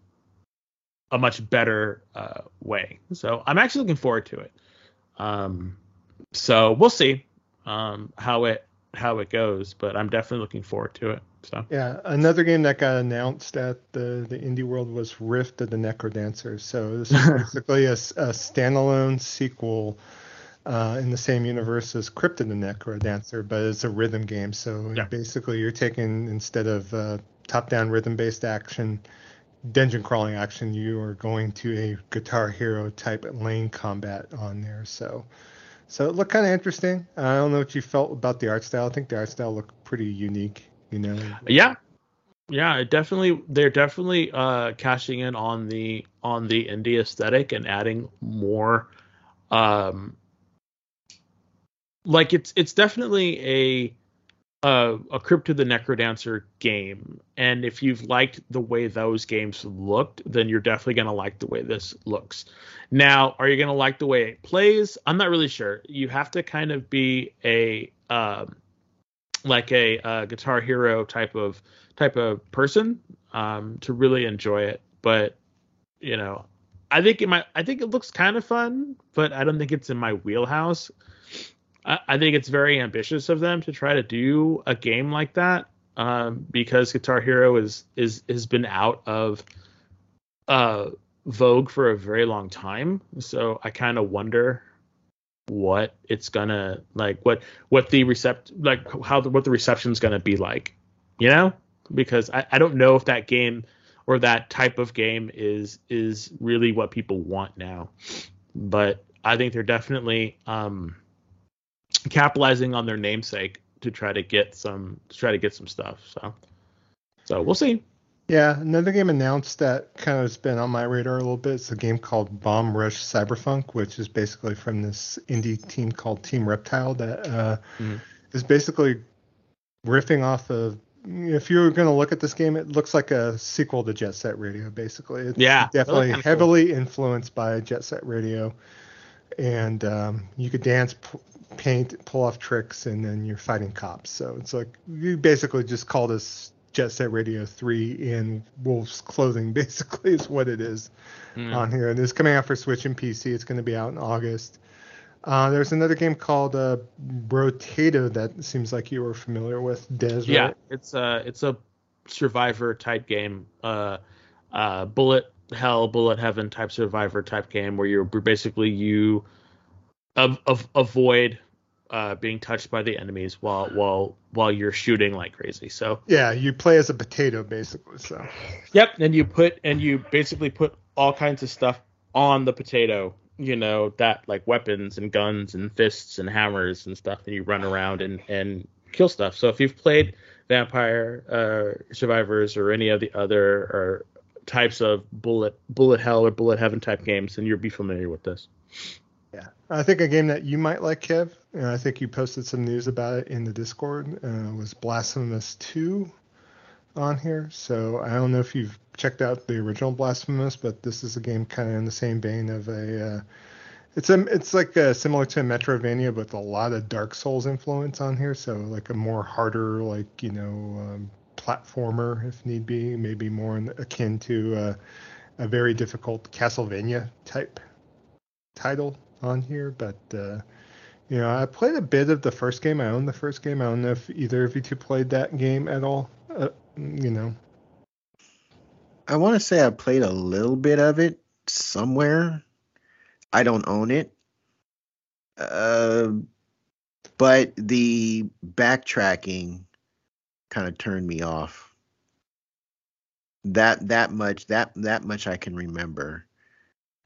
a much better uh, way. So I'm actually looking forward to it. Um, so we'll see um, how it how it goes, but I'm definitely looking forward to it. So Yeah, another game that got announced at the, the Indie World was Rift of the Necrodancer. So this is basically a, a standalone sequel uh, in the same universe as Crypt of the Necrodancer, but it's a rhythm game. So Yeah. basically, you're taking instead of uh, top-down rhythm-based action, dungeon crawling action, you are going to a Guitar Hero type lane combat on there. So. So it looked kind of interesting. I don't know what you felt about the art style. I think the art style looked pretty unique. You know. yeah, yeah, it definitely they're definitely uh, cashing in on the on the indie aesthetic and adding more. Um, like it's it's definitely a a, a Crypt of the Necrodancer game, and if you've liked the way those games looked, then you're definitely gonna like the way this looks. Now, are you gonna like the way it plays? I'm not really sure. You have to kind of be a um, like a Guitar Hero type of type of person um, to really enjoy it. But you know, I think it might. I think it looks kind of fun, but I don't think it's in my wheelhouse. I, I think it's very ambitious of them to try to do a game like that, um, because Guitar Hero is is has been out of uh vogue for a very long time. So I kind of wonder what it's gonna like what what the recept like how the, what the reception's gonna be like you know because I, I don't know if that game or that type of game is is really what people want now but i think they're definitely um capitalizing on their namesake to try to get some to try to get some stuff so so we'll see Yeah, another game announced that kind of has been on my radar a little bit. It's a game called Bomb Rush Cyberpunk, which is basically from this indie team called Team Reptile that uh, Mhm. is basically riffing off of. If you're going to look at this game, it looks like a sequel to Jet Set Radio, basically. It's Yeah, definitely kinda cool. heavily influenced by Jet Set Radio, and um, you could dance, p- paint, pull off tricks, and then you're fighting cops. So it's like you basically just call this Jet Set Radio 3 in wolf's clothing, basically, is what it is Mm. on here. And it's coming out for Switch and PC. It's going to be out in August. Uh, there's another game called uh, Brotato that seems like you were familiar with, Dez, yeah right? it's a it's a survivor type game uh uh bullet hell bullet heaven type survivor type game where you're basically you of, of avoid uh being touched by the enemies while while while you're shooting like crazy so Yeah, you play as a potato, basically. So Yep, and you put and you basically put all kinds of stuff on the potato, you know, that like weapons and guns and fists and hammers and stuff, and you run around and and kill stuff. So if you've played Vampire uh, Survivors or any of the other or types of bullet bullet hell or bullet heaven type games, then you'll be familiar with this. Yeah, I think a game that you might like, Kev, and I think you posted some news about it in the Discord, uh, was Blasphemous 2 on here. So I don't know if you've checked out the original Blasphemous, but this is a game kind of in the same vein of a. Uh, it's a, it's like uh similar to Metroidvania, but a lot of Dark Souls influence on here. So like a more harder, like you know, um, platformer if need be, maybe more in, akin to uh, a very difficult Castlevania type title on here, but uh, you know, I played a bit of the first game. I own the first game. I don't know if either of you two played that game at all. Uh, you know, I want to say I played a little bit of it somewhere. I don't own it. Uh, but the backtracking kind of turned me off. That that much that that much I can remember.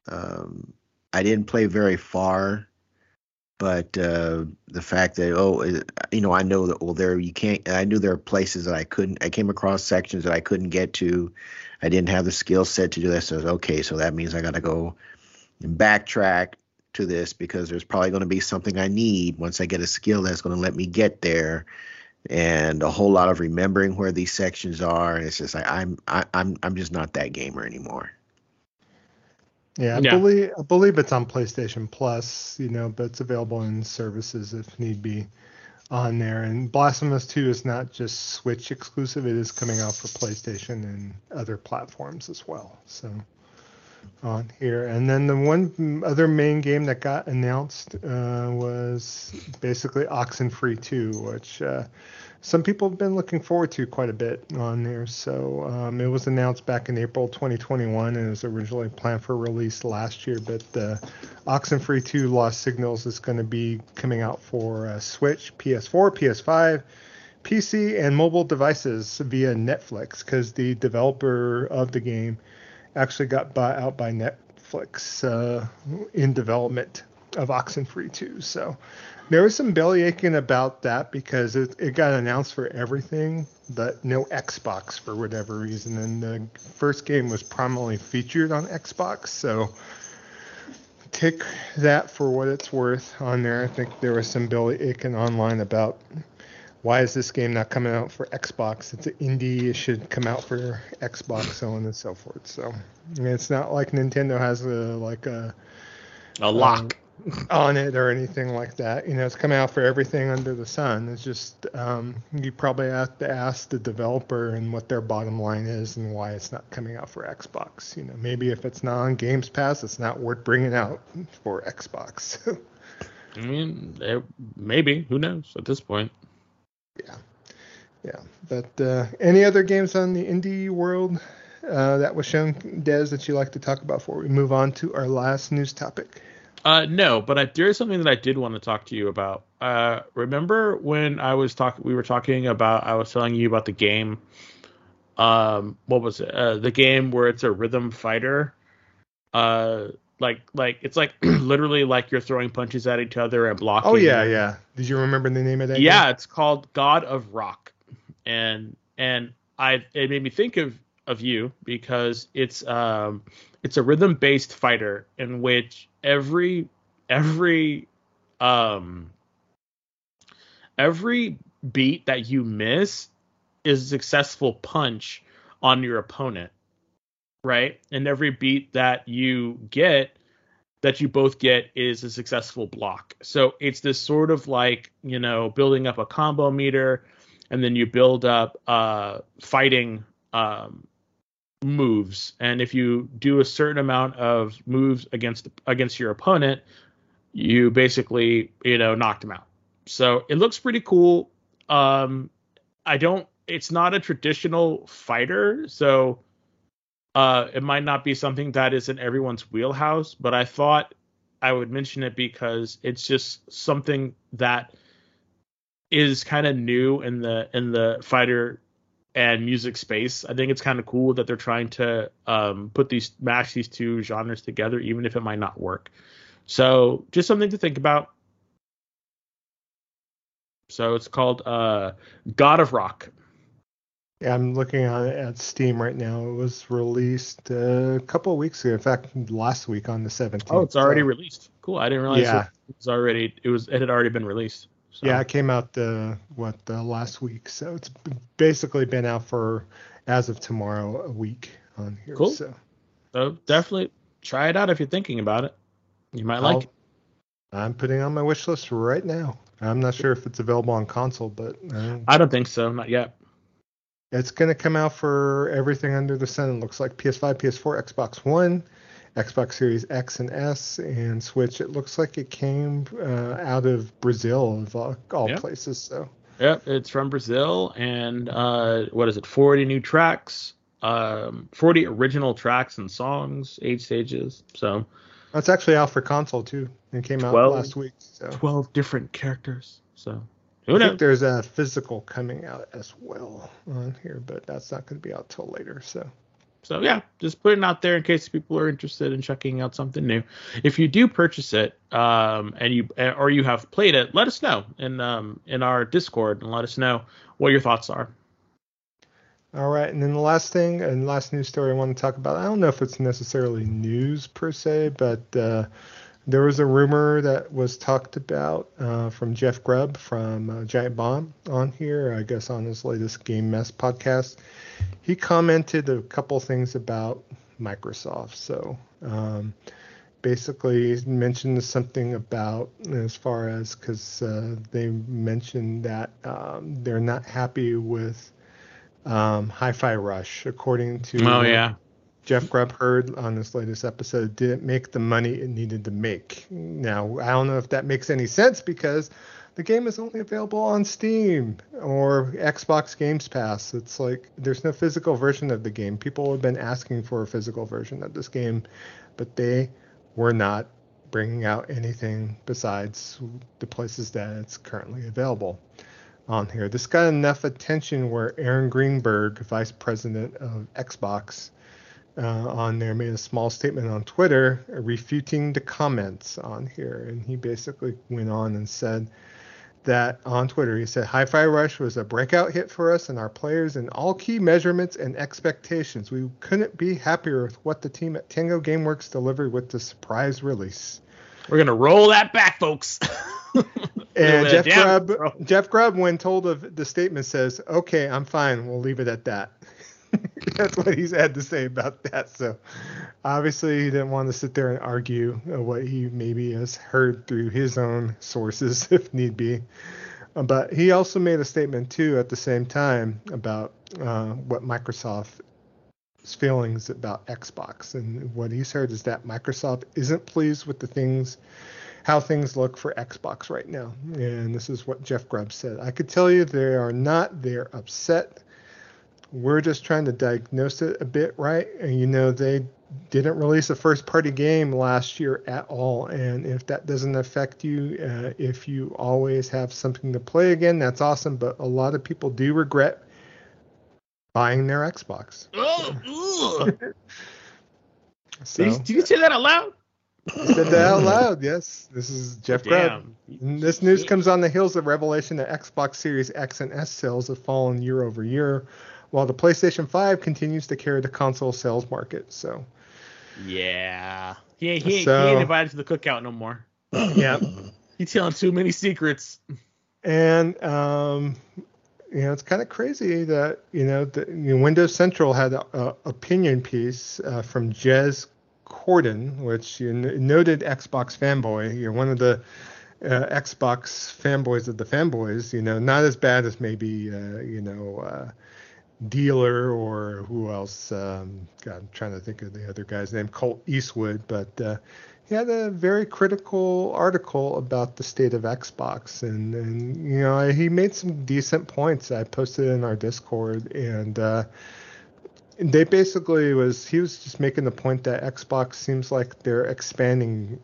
Um, I didn't play very far, but uh, the fact that oh, you know, I know that well, there you can't. I knew there are places that I couldn't. I came across sections that I couldn't get to. I didn't have the skill set to do that. So I was, okay, so that means I got to go and backtrack to this because there's probably going to be something I need once I get a skill that's going to let me get there. And a whole lot of remembering where these sections are, and it's just like I'm I, I'm I'm just not that gamer anymore. Yeah, I Yeah. believe I believe it's on PlayStation Plus. You know, but it's available in services if need be on there. And Blasphemous 2 is not just Switch exclusive; it is coming out for PlayStation and other platforms as well. So on here. And then the one other main game that got announced uh, was basically Oxenfree 2, which uh, some people have been looking forward to quite a bit on there. So um, it was announced back in April 2021 and it was originally planned for release last year. But uh, Oxenfree 2 Lost Signals is going to be coming out for uh, Switch, PS4, PS5. PC and mobile devices via Netflix because the developer of the game actually got bought out by Netflix uh, in development of Oxenfree 2. So there was some belly aching about that because it, it got announced for everything, but no Xbox for whatever reason. And the first game was prominently featured on Xbox. So take that for what it's worth on there. I think there was some belly aching online about why is this game not coming out for Xbox? It's an indie. It should come out for Xbox, so on and so forth. So it's not like Nintendo has a like a A lock. on it or anything like that. You know, it's coming out for everything under the sun. It's just um, you probably have to ask the developer and what their bottom line is and why it's not coming out for Xbox. You know, maybe if it's not on Games Pass, it's not worth bringing out for Xbox. I mean, maybe. Who knows at this point? Yeah. Yeah. But uh, any other games on the indie world uh, that was shown, Dez, that you like to talk about before we move on to our last news topic? Uh, no, but I, there is something that I did want to talk to you about. Uh, remember when I was talking, we were talking about, I was telling you about the game. Um, what was it? Uh, the game where it's a rhythm fighter. Uh, like, like it's like literally like you're throwing punches at each other and blocking. Oh yeah, yeah. Did you remember the name of that? Yeah, game? it's called God of Rock, and and I it made me think of of you because it's um it's a rhythm based fighter in which every every um every beat that you miss is a successful punch on your opponent right? And every beat that you get that you both get is a successful block. So it's this sort of like you know building up a combo meter and then you build up uh fighting um moves. And if you do a certain amount of moves against against your opponent you basically you know knocked them out. So it looks pretty cool. Um i don't it's not a traditional fighter so uh it might not be something that is in everyone's wheelhouse but i thought i would mention it because it's just something that is kind of new in the in the fighter and music space. I think it's kind of cool that they're trying to um, put these mash these two genres together, even if it might not work. So just something to think about. So it's called uh, God of Rock. Yeah, I'm looking at at Steam right now. It was released a couple of weeks ago. In fact, last week on the 17th. Oh, it's already so, released. Cool. I didn't realize Yeah. it was already. It was. It had already been released. So. Yeah, it came out the what the last week, so it's basically been out for as of tomorrow a week on here. Cool. So So definitely try it out if you're thinking about it. You might like I'll- it. I'm putting it on my wish list right now. I'm not sure if it's available on console, but uh, I don't think so. Not yet. It's going to come out for everything under the sun. It looks like PS5, PS4, Xbox One, Xbox Series X and S, and Switch. It looks like it came uh, out of Brazil, of all, all Yeah. places. So Yep, it's from Brazil, and uh, what is it? Forty new tracks, um, forty original tracks and songs, eight stages. So that's actually out for console too. It came out last week. So twelve different characters. So I who think knows? there's a physical coming out as well on here, but that's not going to be out till later. So So yeah, just putting it out there in case people are interested in checking out something new. If you do purchase it, um, and you or you have played it, let us know in um in our Discord and let us know what your thoughts are. All right, and then the last thing and last news story I want to talk about. I don't know if it's necessarily news per se, but uh, there was a rumor that was talked about uh, from Jeff Grubb from uh, Giant Bomb on here, I guess on his latest Game Mess podcast. He commented a couple things about Microsoft. So um, basically, he mentioned something about as far as because uh, they mentioned that um, they're not happy with um, Hi-Fi Rush, according to Oh yeah, Jeff Grubb heard on this latest episode, didn't make the money it needed to make. Now, I don't know if that makes any sense because the game is only available on Steam or Xbox Games Pass. It's like there's no physical version of the game. People have been asking for a physical version of this game, but they were not bringing out anything besides the places that it's currently available on here. This got enough attention where Aaron Greenberg, vice president of Xbox, uh, on there made a small statement on Twitter refuting the comments on here. And he basically went on and said that on Twitter, he said, Hi Fi Rush was a breakout hit for us and our players in all key measurements and expectations. We couldn't be happier with what the team at Tango Gameworks delivered with the surprise release. we're gonna roll that back, folks. And Jeff Grubb. Jeff Grubb, when told of the statement, says, "Okay, I'm fine. We'll leave it at that." That's what he's had to say about that. So obviously he didn't want to sit there and argue what he maybe has heard through his own sources if need be. But he also made a statement too at the same time about uh, what Microsoft's feelings about Xbox, and what he's heard is that Microsoft isn't pleased with the things, how things look for Xbox right now. And this is what Jeff Grubb said. I could tell you they are not. They're upset. We're just trying to diagnose it a bit, right? And you know they didn't release a first party game last year at all. And if that doesn't affect you, uh, if you always have something to play again, that's awesome. But a lot of people do regret buying their Xbox. Oh, so, did, you, did you say that out loud? said that out loud. Yes, this is Jeff Grubb. This news comes on the heels of revelation that Xbox Series X and S sales have fallen year over year, while the PlayStation 5 continues to carry the console sales market. So yeah. He ain't, he, so, he ain't invited to the cookout no more. Yeah. He's telling too many secrets. And um, you know, it's kind of crazy that you know, the, you know Windows Central had a, opinion piece uh, from Jez Corden, which you noted Xbox fanboy. You're one of the uh, Xbox fanboys of the fanboys. You know, not as bad as maybe uh, you know uh, Dealer or who else? Um, God, I'm trying to think of the other guy's name, Colt Eastwood, but uh, he had a very critical article about the state of Xbox, and, and you know he made some decent points. I posted in our Discord, and uh, they basically was he was just making the point that Xbox seems like they're expanding,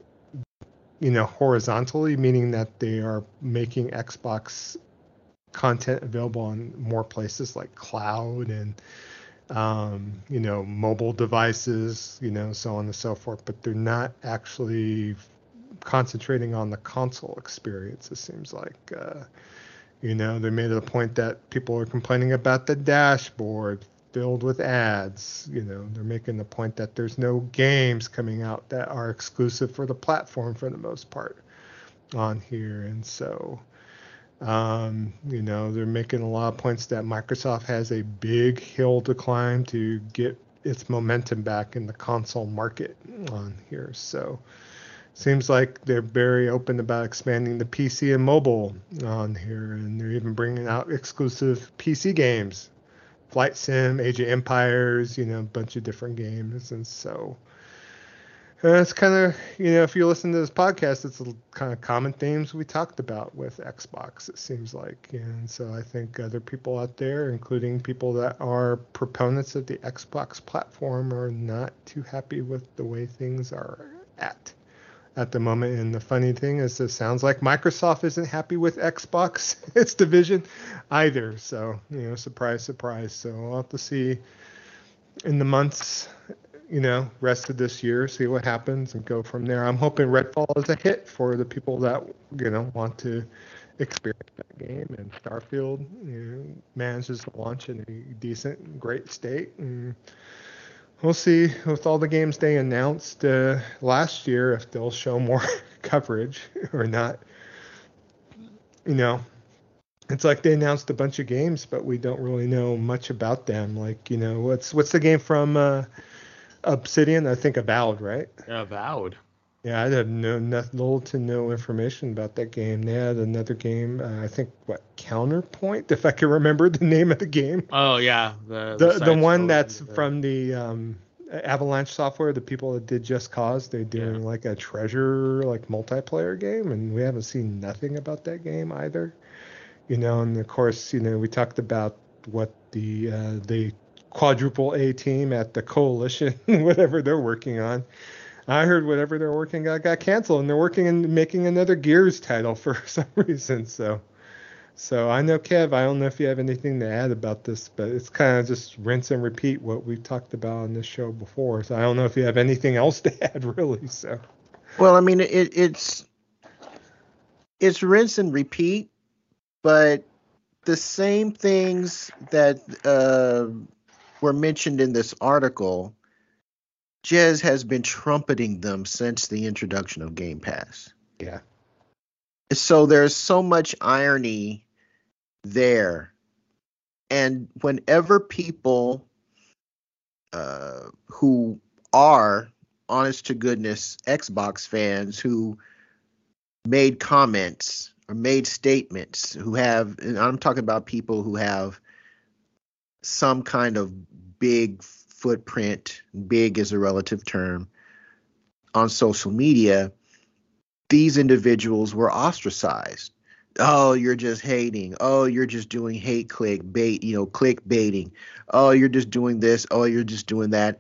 you know, horizontally, meaning that they are making Xbox content available on more places like cloud and um, you know mobile devices, you know, so on and so forth. But they're not actually concentrating on the console experience. It seems like. Uh, you know, they made it a point that people are complaining about the dashboard filled with ads. You know, they're making the point that there's no games coming out that are exclusive for the platform for the most part on here. And so, um, you know, they're making a lot of points that Microsoft has a big hill to climb to get its momentum back in the console market on here. So, seems like they're very open about expanding the PC and mobile on here, and they're even bringing out exclusive PC games, Flight Sim, Age of Empires, you know, a bunch of different games, and so and it's kind of, you know, if you listen to this podcast, it's kind of common themes we talked about with Xbox, it seems like. And so I think other people out there, including people that are proponents of the Xbox platform, are not too happy with the way things are at at the moment. And the funny thing is, it sounds like Microsoft isn't happy with Xbox, its division, either. So, you know, surprise, surprise. So we'll have to see in the months you know, rest of this year, see what happens, and go from there. I'm hoping Redfall is a hit for the people that you know want to experience that game, and Starfield you know, manages to launch in a decent, great state, and we'll see with all the games they announced uh, last year if they'll show more coverage or not. You know, it's like they announced a bunch of games, but we don't really know much about them. Like, you know, what's what's the game from? Uh, Obsidian, I think Avowed, right? Avowed. Yeah, I had no, no little to no information about that game. They had another game, uh, I think what Counterpoint, if I can remember the name of the game. Oh yeah, the the, the, the one that's the... from the um, Avalanche Software, the people that did Just Cause. They're doing yeah. like a treasure like multiplayer game, and we haven't seen nothing about that game either. You know, and of course, you know, we talked about what the uh, they quadruple A team at the coalition, whatever they're working on. I heard whatever they're working on got canceled, and they're working and making another Gears title for some reason. So, so I know Kev. I don't know if you have anything to add about this, but it's kind of just rinse and repeat what we've talked about on this show before. So I don't know if you have anything else to add, really. So, well, I mean, it, it's it's rinse and repeat, but the same things that uh, were mentioned in this article, Jez has been trumpeting them since the introduction of Game Pass. Yeah. So there's so much irony there. And whenever people uh, who are honest to goodness Xbox fans who made comments or made statements who have and I'm talking about people who have some kind of big footprint, big is a relative term, on social media, these individuals were ostracized. Oh, you're just hating. Oh, you're just doing hate click bait, you know, click baiting. Oh, you're just doing this. Oh, you're just doing that.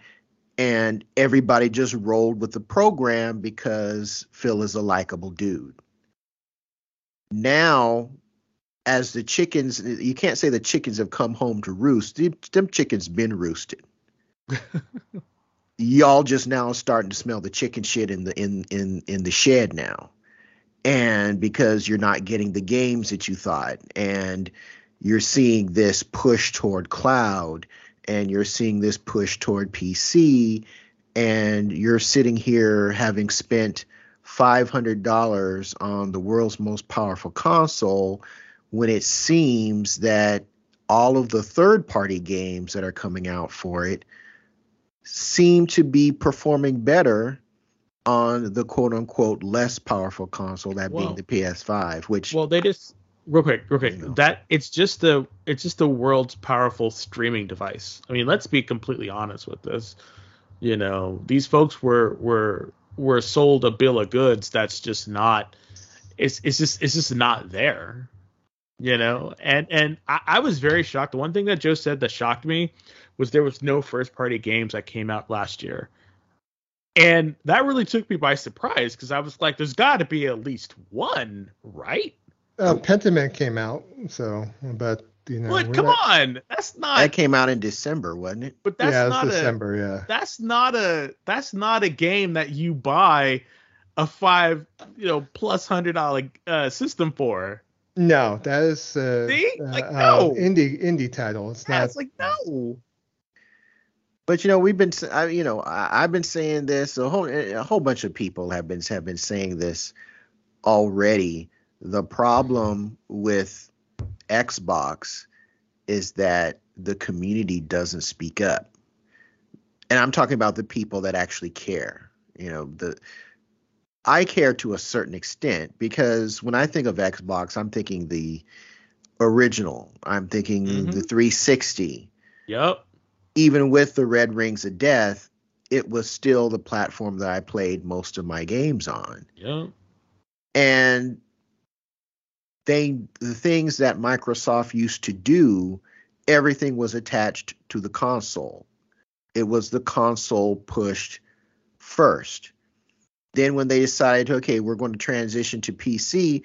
And everybody just rolled with the program because Phil is a likable dude. Now, as the chickens, you can't say the chickens have come home to roost. Them chickens been roosted. Y'all just now starting to smell the chicken shit in the in in in the shed now. And because you're not getting the games that you thought and you're seeing this push toward cloud and you're seeing this push toward PC and you're sitting here having spent $500 on the world's most powerful console when it seems that all of the third party games that are coming out for it seem to be performing better on the quote unquote less powerful console, that well, being the PS5, which well they just real quick, real quick. You know. That it's just the it's just the world's powerful streaming device. I mean, let's be completely honest with this. You know, these folks were were were sold a bill of goods that's just not it's it's just it's just not there. You know, and and I, I was very shocked. The one thing that Joe said that shocked me was there was no first party games that came out last year. And that really took me by surprise because I was like, there's got to be at least one, right? Uh, Pentiment came out, so but you know. But come not... on, that's not. That came out in December, wasn't it? But that's yeah, not December, a, yeah. That's not a that's not a game that you buy a five you know plus hundred dollar uh, system for. No, that is uh, See? Like, uh, no. Uh, indie indie title. It's yeah, not. It's like no. But you know, we've been, I, you know, I, have been saying this. A whole, a whole bunch of people have been have been saying this already. The problem with Xbox is that the community doesn't speak up, and I'm talking about the people that actually care. You know, the I care to a certain extent because when I think of Xbox, I'm thinking the original. I'm thinking mm-hmm. the 360. Yep even with the Red Rings of Death, it was still the platform that I played most of my games on. Yeah. And they the things that Microsoft used to do, everything was attached to the console. It was the console pushed first. Then when they decided, okay, we're going to transition to PC,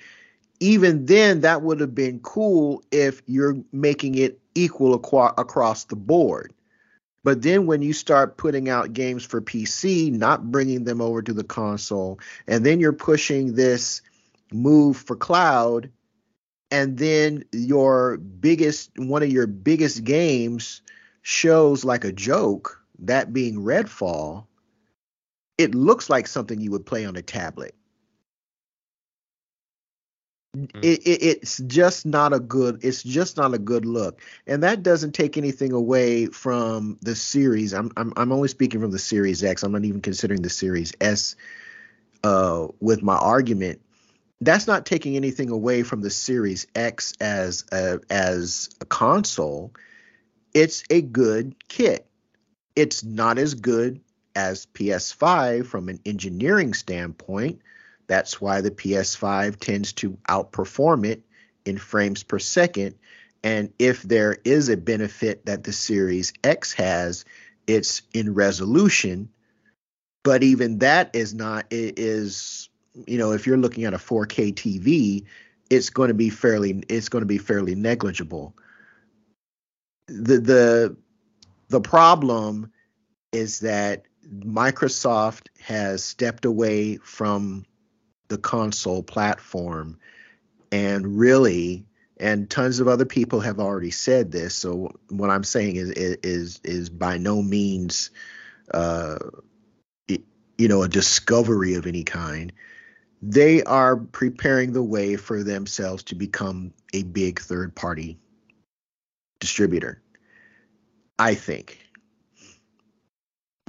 even then that would have been cool if you're making it equal across the board. But then when you start putting out games for PC, not bringing them over to the console, and then you're pushing this move for cloud, and then your biggest one of your biggest games shows like a joke, that being Redfall, it looks like something you would play on a tablet. Mm-hmm. It, it, it's just not a good it's just not a good look. And that doesn't take anything away from the series. I'm i'm, I'm only speaking from the series x. I'm not even considering the series s uh, with my argument. That's not taking anything away from the series x as a, as a console. It's a good kit. It's not as good as ps5 from an engineering standpoint that's why the PS5 tends to outperform it in frames per second. And if there is a benefit that the Series X has, it's in resolution. But even that is not it is you know if you're looking at a 4K TV, it's going to be fairly it's going to be fairly negligible. The the the problem is that Microsoft has stepped away from the console platform. And really, and tons of other people have already said this. So what I'm saying is is is by no means, uh, you know, a discovery of any kind. They are preparing the way for themselves to become a big third party distributor. I think.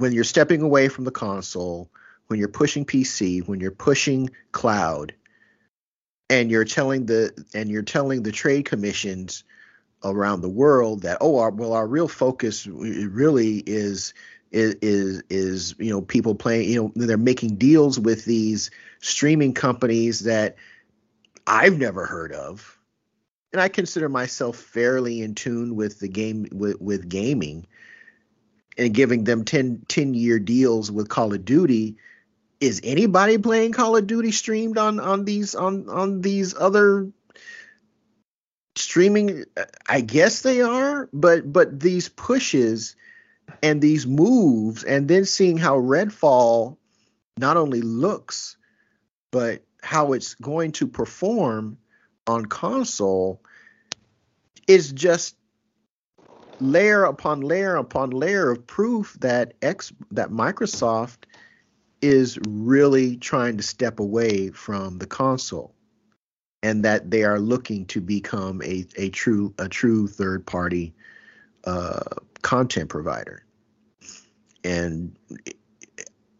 When you're stepping away from the console, when you're pushing PC, when you're pushing cloud, and you're telling the and you're telling the trade commissions around the world that oh our, well our real focus really is is is is you know people playing you know they're making deals with these streaming companies that I've never heard of. And I consider myself fairly in tune with the game with, with gaming and giving them 10, 10 year deals with Call of Duty. Is anybody playing Call of Duty streamed on on these on on these other streaming? I guess they are, but but these pushes and these moves, and then seeing how Redfall not only looks, but how it's going to perform on console is just layer upon layer upon layer of proof that X that Microsoft is really trying to step away from the console and that they are looking to become a, a true a true third party uh, content provider. And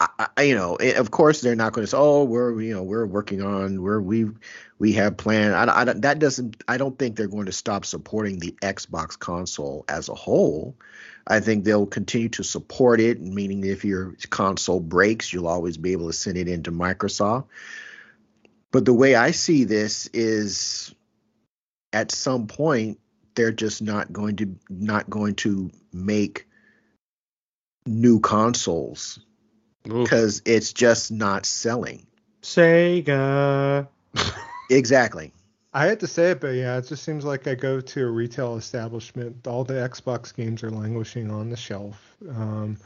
I, I, you know, of course they're not going to say, "Oh, we're you know we're working on where we we have planned." I, I, that doesn't. I don't think they're going to stop supporting the Xbox console as a whole. I think they'll continue to support it, meaning if your console breaks, you'll always be able to send it into Microsoft. But the way I see this is, at some point, they're just not going to not going to make new consoles because it's just not selling. Sega. exactly. I had to say it, but yeah, it just seems like I go to a retail establishment. All the Xbox games are languishing on the shelf. Um,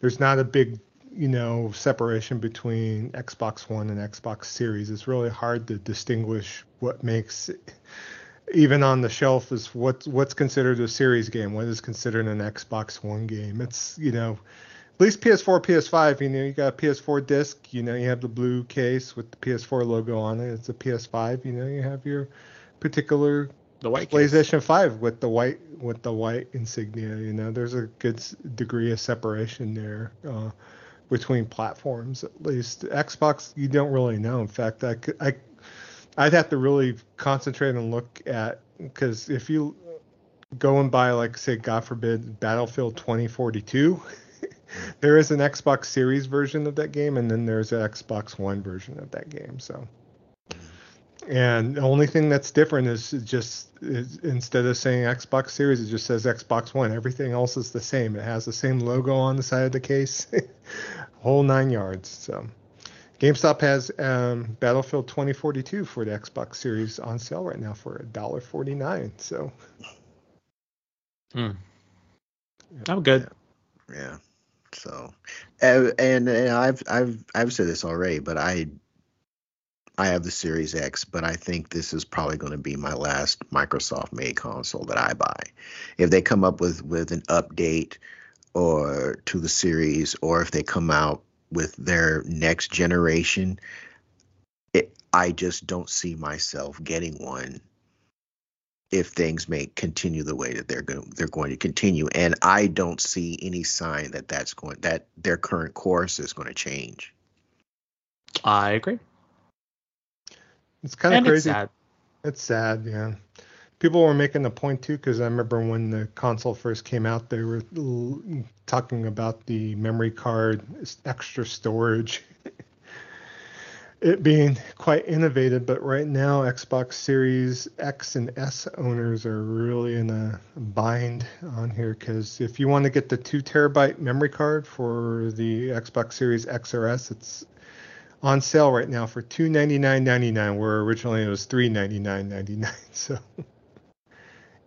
there's not a big, you know, separation between Xbox One and Xbox Series. It's really hard to distinguish what makes, even on the shelf, is what what's considered a Series game, what is considered an Xbox One game. It's you know at least PS4, PS5, you know, you got a PS4 disc, you know, you have the blue case with the PS4 logo on it. It's a PS5, you know, you have your particular the white PlayStation case. 5 with the white with the white insignia, you know. There's a good degree of separation there uh, between platforms at least. Xbox you don't really know. In fact, I could, I I'd have to really concentrate and look at cuz if you go and buy like say god forbid Battlefield 2042 there is an Xbox Series version of that game, and then there's an Xbox One version of that game. So, and the only thing that's different is just is instead of saying Xbox Series, it just says Xbox One. Everything else is the same. It has the same logo on the side of the case, whole nine yards. So, GameStop has um, Battlefield 2042 for the Xbox Series on sale right now for $1.49. So, hmm. I'm good. Yeah. yeah. So, and, and I've I've I've said this already, but I I have the Series X, but I think this is probably going to be my last Microsoft made console that I buy. If they come up with with an update or to the series, or if they come out with their next generation, it, I just don't see myself getting one if things may continue the way that they're going they're going to continue. And i don't see any sign that that's going that their current course is going to change. I agree. It's kind of crazy. it's sad. it's sad yeah. People were making the point too because i remember when the console first came out they were talking about the memory card extra storage it being quite innovative, but right now Xbox Series X and S owners are really in a bind on here because if you want to get the two terabyte memory card for the Xbox Series X or S, it's on sale right now for two ninety nine ninety nine, where originally it was three ninety nine ninety nine. So,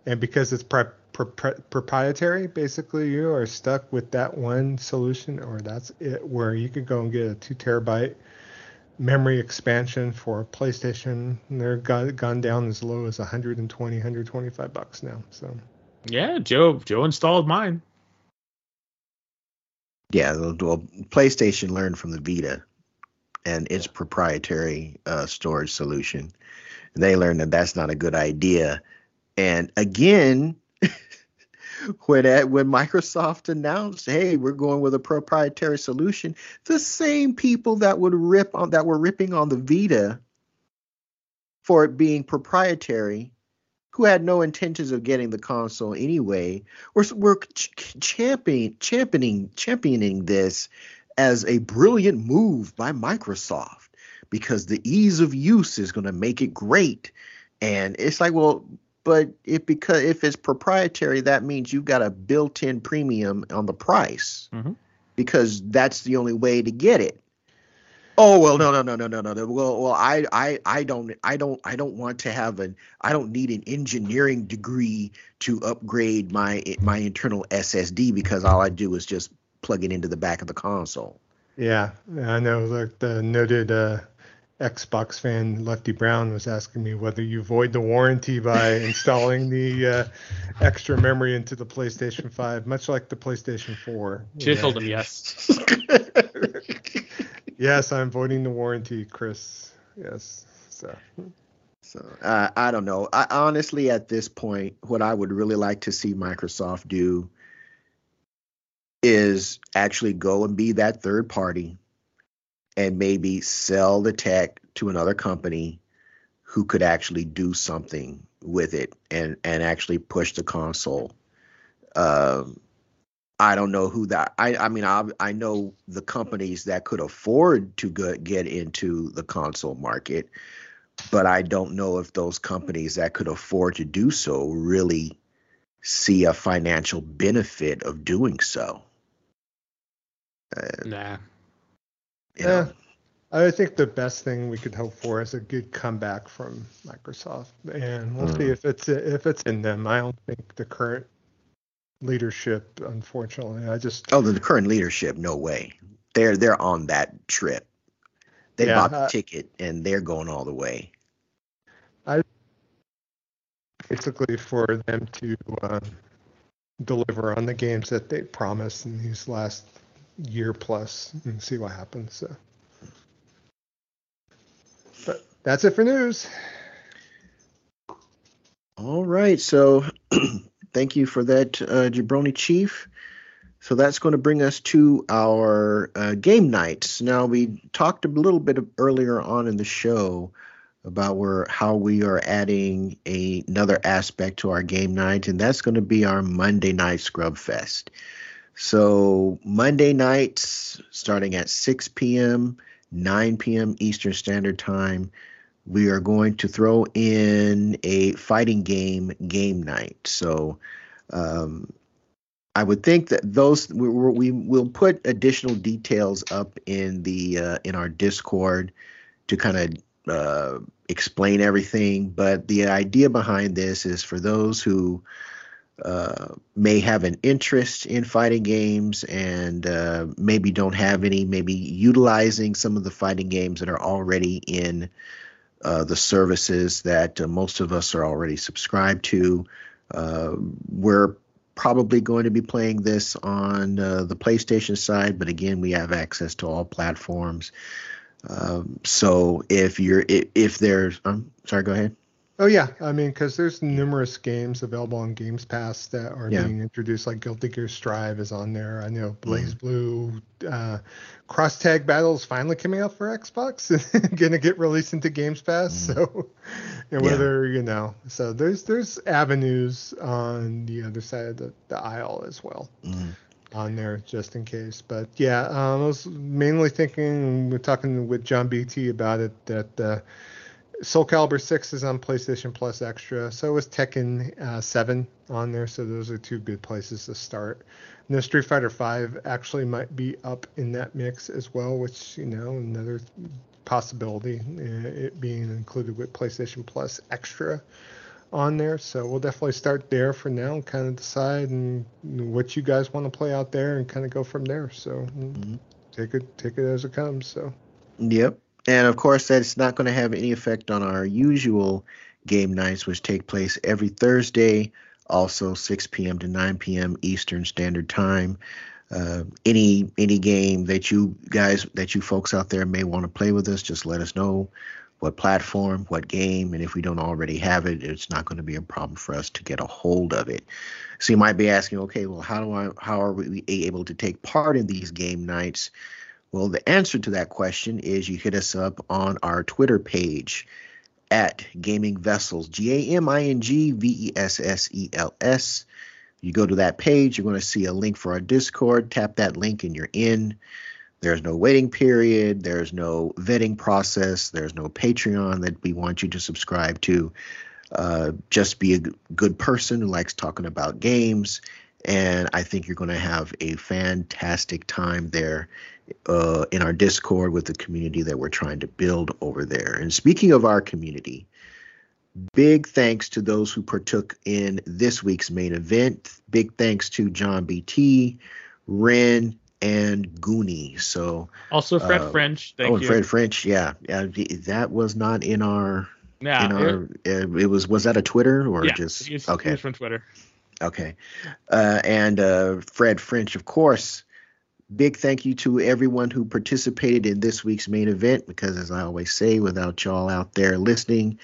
and because it's pri- pri- proprietary, basically you are stuck with that one solution, or that's it. Where you could go and get a two terabyte memory expansion for PlayStation. They're got, gone down as low as 120, 125 bucks now. So yeah, Joe Joe installed mine. Yeah, well, PlayStation learned from the Vita and its proprietary uh, storage solution. They learned that that's not a good idea. And again, when at, when Microsoft announced, "Hey, we're going with a proprietary solution," the same people that would rip on that were ripping on the Vita for it being proprietary, who had no intentions of getting the console anyway, were were ch- championing championing championing this as a brilliant move by Microsoft because the ease of use is going to make it great. And it's like, well, but if because if it's proprietary, that means you've got a built-in premium on the price mm-hmm. because that's the only way to get it. Oh well, no, no, no, no, no, no. Well, well, I, I, I don't, I don't, I don't want to have an, I don't need an engineering degree to upgrade my my internal SSD because all I do is just plug it into the back of the console. Yeah, I know. Like the noted uh, Xbox fan Lefty Brown was asking me whether you void the warranty by installing the uh, extra memory into the PlayStation 5, much like the PlayStation 4. She told him yes. yes, I'm voiding the warranty, Chris. Yes. So. So uh, I don't know. I honestly, at this point, what I would really like to see Microsoft do is actually go and be that third party and maybe sell the tech to another company who could actually do something with it and and actually push the console. Um, I don't know who that. I I mean I I know the companies that could afford to get into the console market, but I don't know if those companies that could afford to do so really see a financial benefit of doing so. Uh, nah. Yeah. I think the best thing we could hope for is a good comeback from Microsoft, and we'll mm. see if it's if it's in them. I don't think the current leadership, unfortunately, I just oh the current leadership, no way. They're they're on that trip. They yeah, bought the ticket and they're going all the way. I basically for them to uh, deliver on the games that they promised in these last year plus and see what happens. So. But that's it for news. All right. So thank you for that, uh, Jabroni Chief. So that's going to bring us to our uh, game nights. Now we talked a little bit earlier on in the show about where how we are adding a, another aspect to our game night, and that's going to be our Monday night Scrub Fest. So Monday nights, starting at 6 p.m., 9 p.m. Eastern Standard Time, we are going to throw in a fighting game game night. So um, I would think that those we, we will put additional details up in the uh, in our Discord to kind of uh, explain everything. But the idea behind this is for those who uh, may have an interest in fighting games and uh, maybe don't have any, maybe utilizing some of the fighting games that are already in uh, the services that uh, most of us are already subscribed to. Uh, we're probably going to be playing this on the PlayStation side, but again, we have access to all platforms. Um, so if you're if, if there's, um, sorry, go ahead. Oh yeah, I mean, because there's numerous games available on Games Pass that are yeah. being introduced. Like Guilty Gear Strive is on there. I know Blaze mm. Blue, uh, Cross Tag Battles finally coming out for Xbox, gonna get released into Games Pass. Mm. So, and whether yeah. you know, so there's there's avenues on the other side of the, the aisle as well. Mm. On there, just in case, but yeah, um, I was mainly thinking. We're talking with John BT about it that uh, Soul Calibur 6 is on PlayStation Plus Extra. So is Tekken uh, 7 on there. So those are two good places to start. And the Street Fighter 5 actually might be up in that mix as well, which, you know, another possibility, uh, it being included with PlayStation Plus Extra on there. So we'll definitely start there for now and kind of decide and what you guys want to play out there and kind of go from there. So mm-hmm. take it take it as it comes. So. Yep. And of course, that's not going to have any effect on our usual game nights, which take place every Thursday, also 6 p.m. to 9 p.m. Eastern Standard Time. Uh, any any game that you guys that you folks out there may want to play with us, just let us know. what platform, what game, and if we don't already have it, it's not going to be a problem for us to get a hold of it. So you might be asking, okay, well, how do I, how are we able to take part in these game nights? Well, the answer to that question is you hit us up on our Twitter page at Gaming Vessels, G A M I N G V E S S E L S. You go to that page, you're going to see a link for our Discord. Tap that link and you're in. There's no waiting period. There's no vetting process. There's no Patreon that we want you to subscribe to. Uh, just be a good person who likes talking about games. And I think you're going to have a fantastic time there uh, in our Discord with the community that we're trying to build over there. And speaking of our community, big thanks to those who partook in this week's main event. Big thanks to John BT, Ren, and Goonie. So also Fred uh, French. Thank oh, you. Fred French. Yeah, yeah. That was not in our. Yeah, in our, it, it was. Was that a Twitter or yeah, just? Was, okay. From Twitter. Okay, uh, and uh, Fred French, of course. Big thank you to everyone who participated in this week's main event because, as I always say, without y'all out there listening,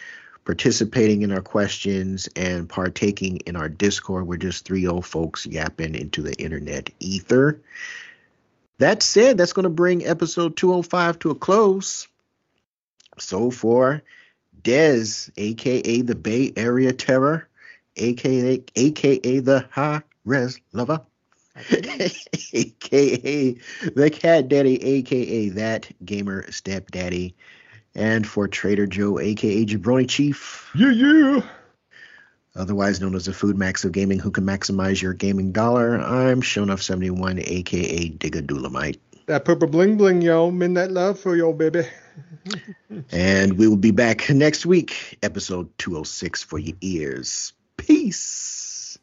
participating in our questions, and partaking in our Discord, we're just three old folks yapping into the internet ether. That said, that's going to bring episode 205 to a close. So for Dez, aka the Bay Area Terror, aka aka the High Res Lover, aka the Cat Daddy, aka that Gamer Stepdaddy, and for Trader Joe, aka Jabroni Chief. Yeah, yeah otherwise known as the Food Max of Gaming, who can maximize your gaming dollar. I'm Shonuff71, aka Digga Dulamite. That purple bling bling, yo. Midnight love for yo, baby. and we will be back next week, episode 206 for your ears. Peace.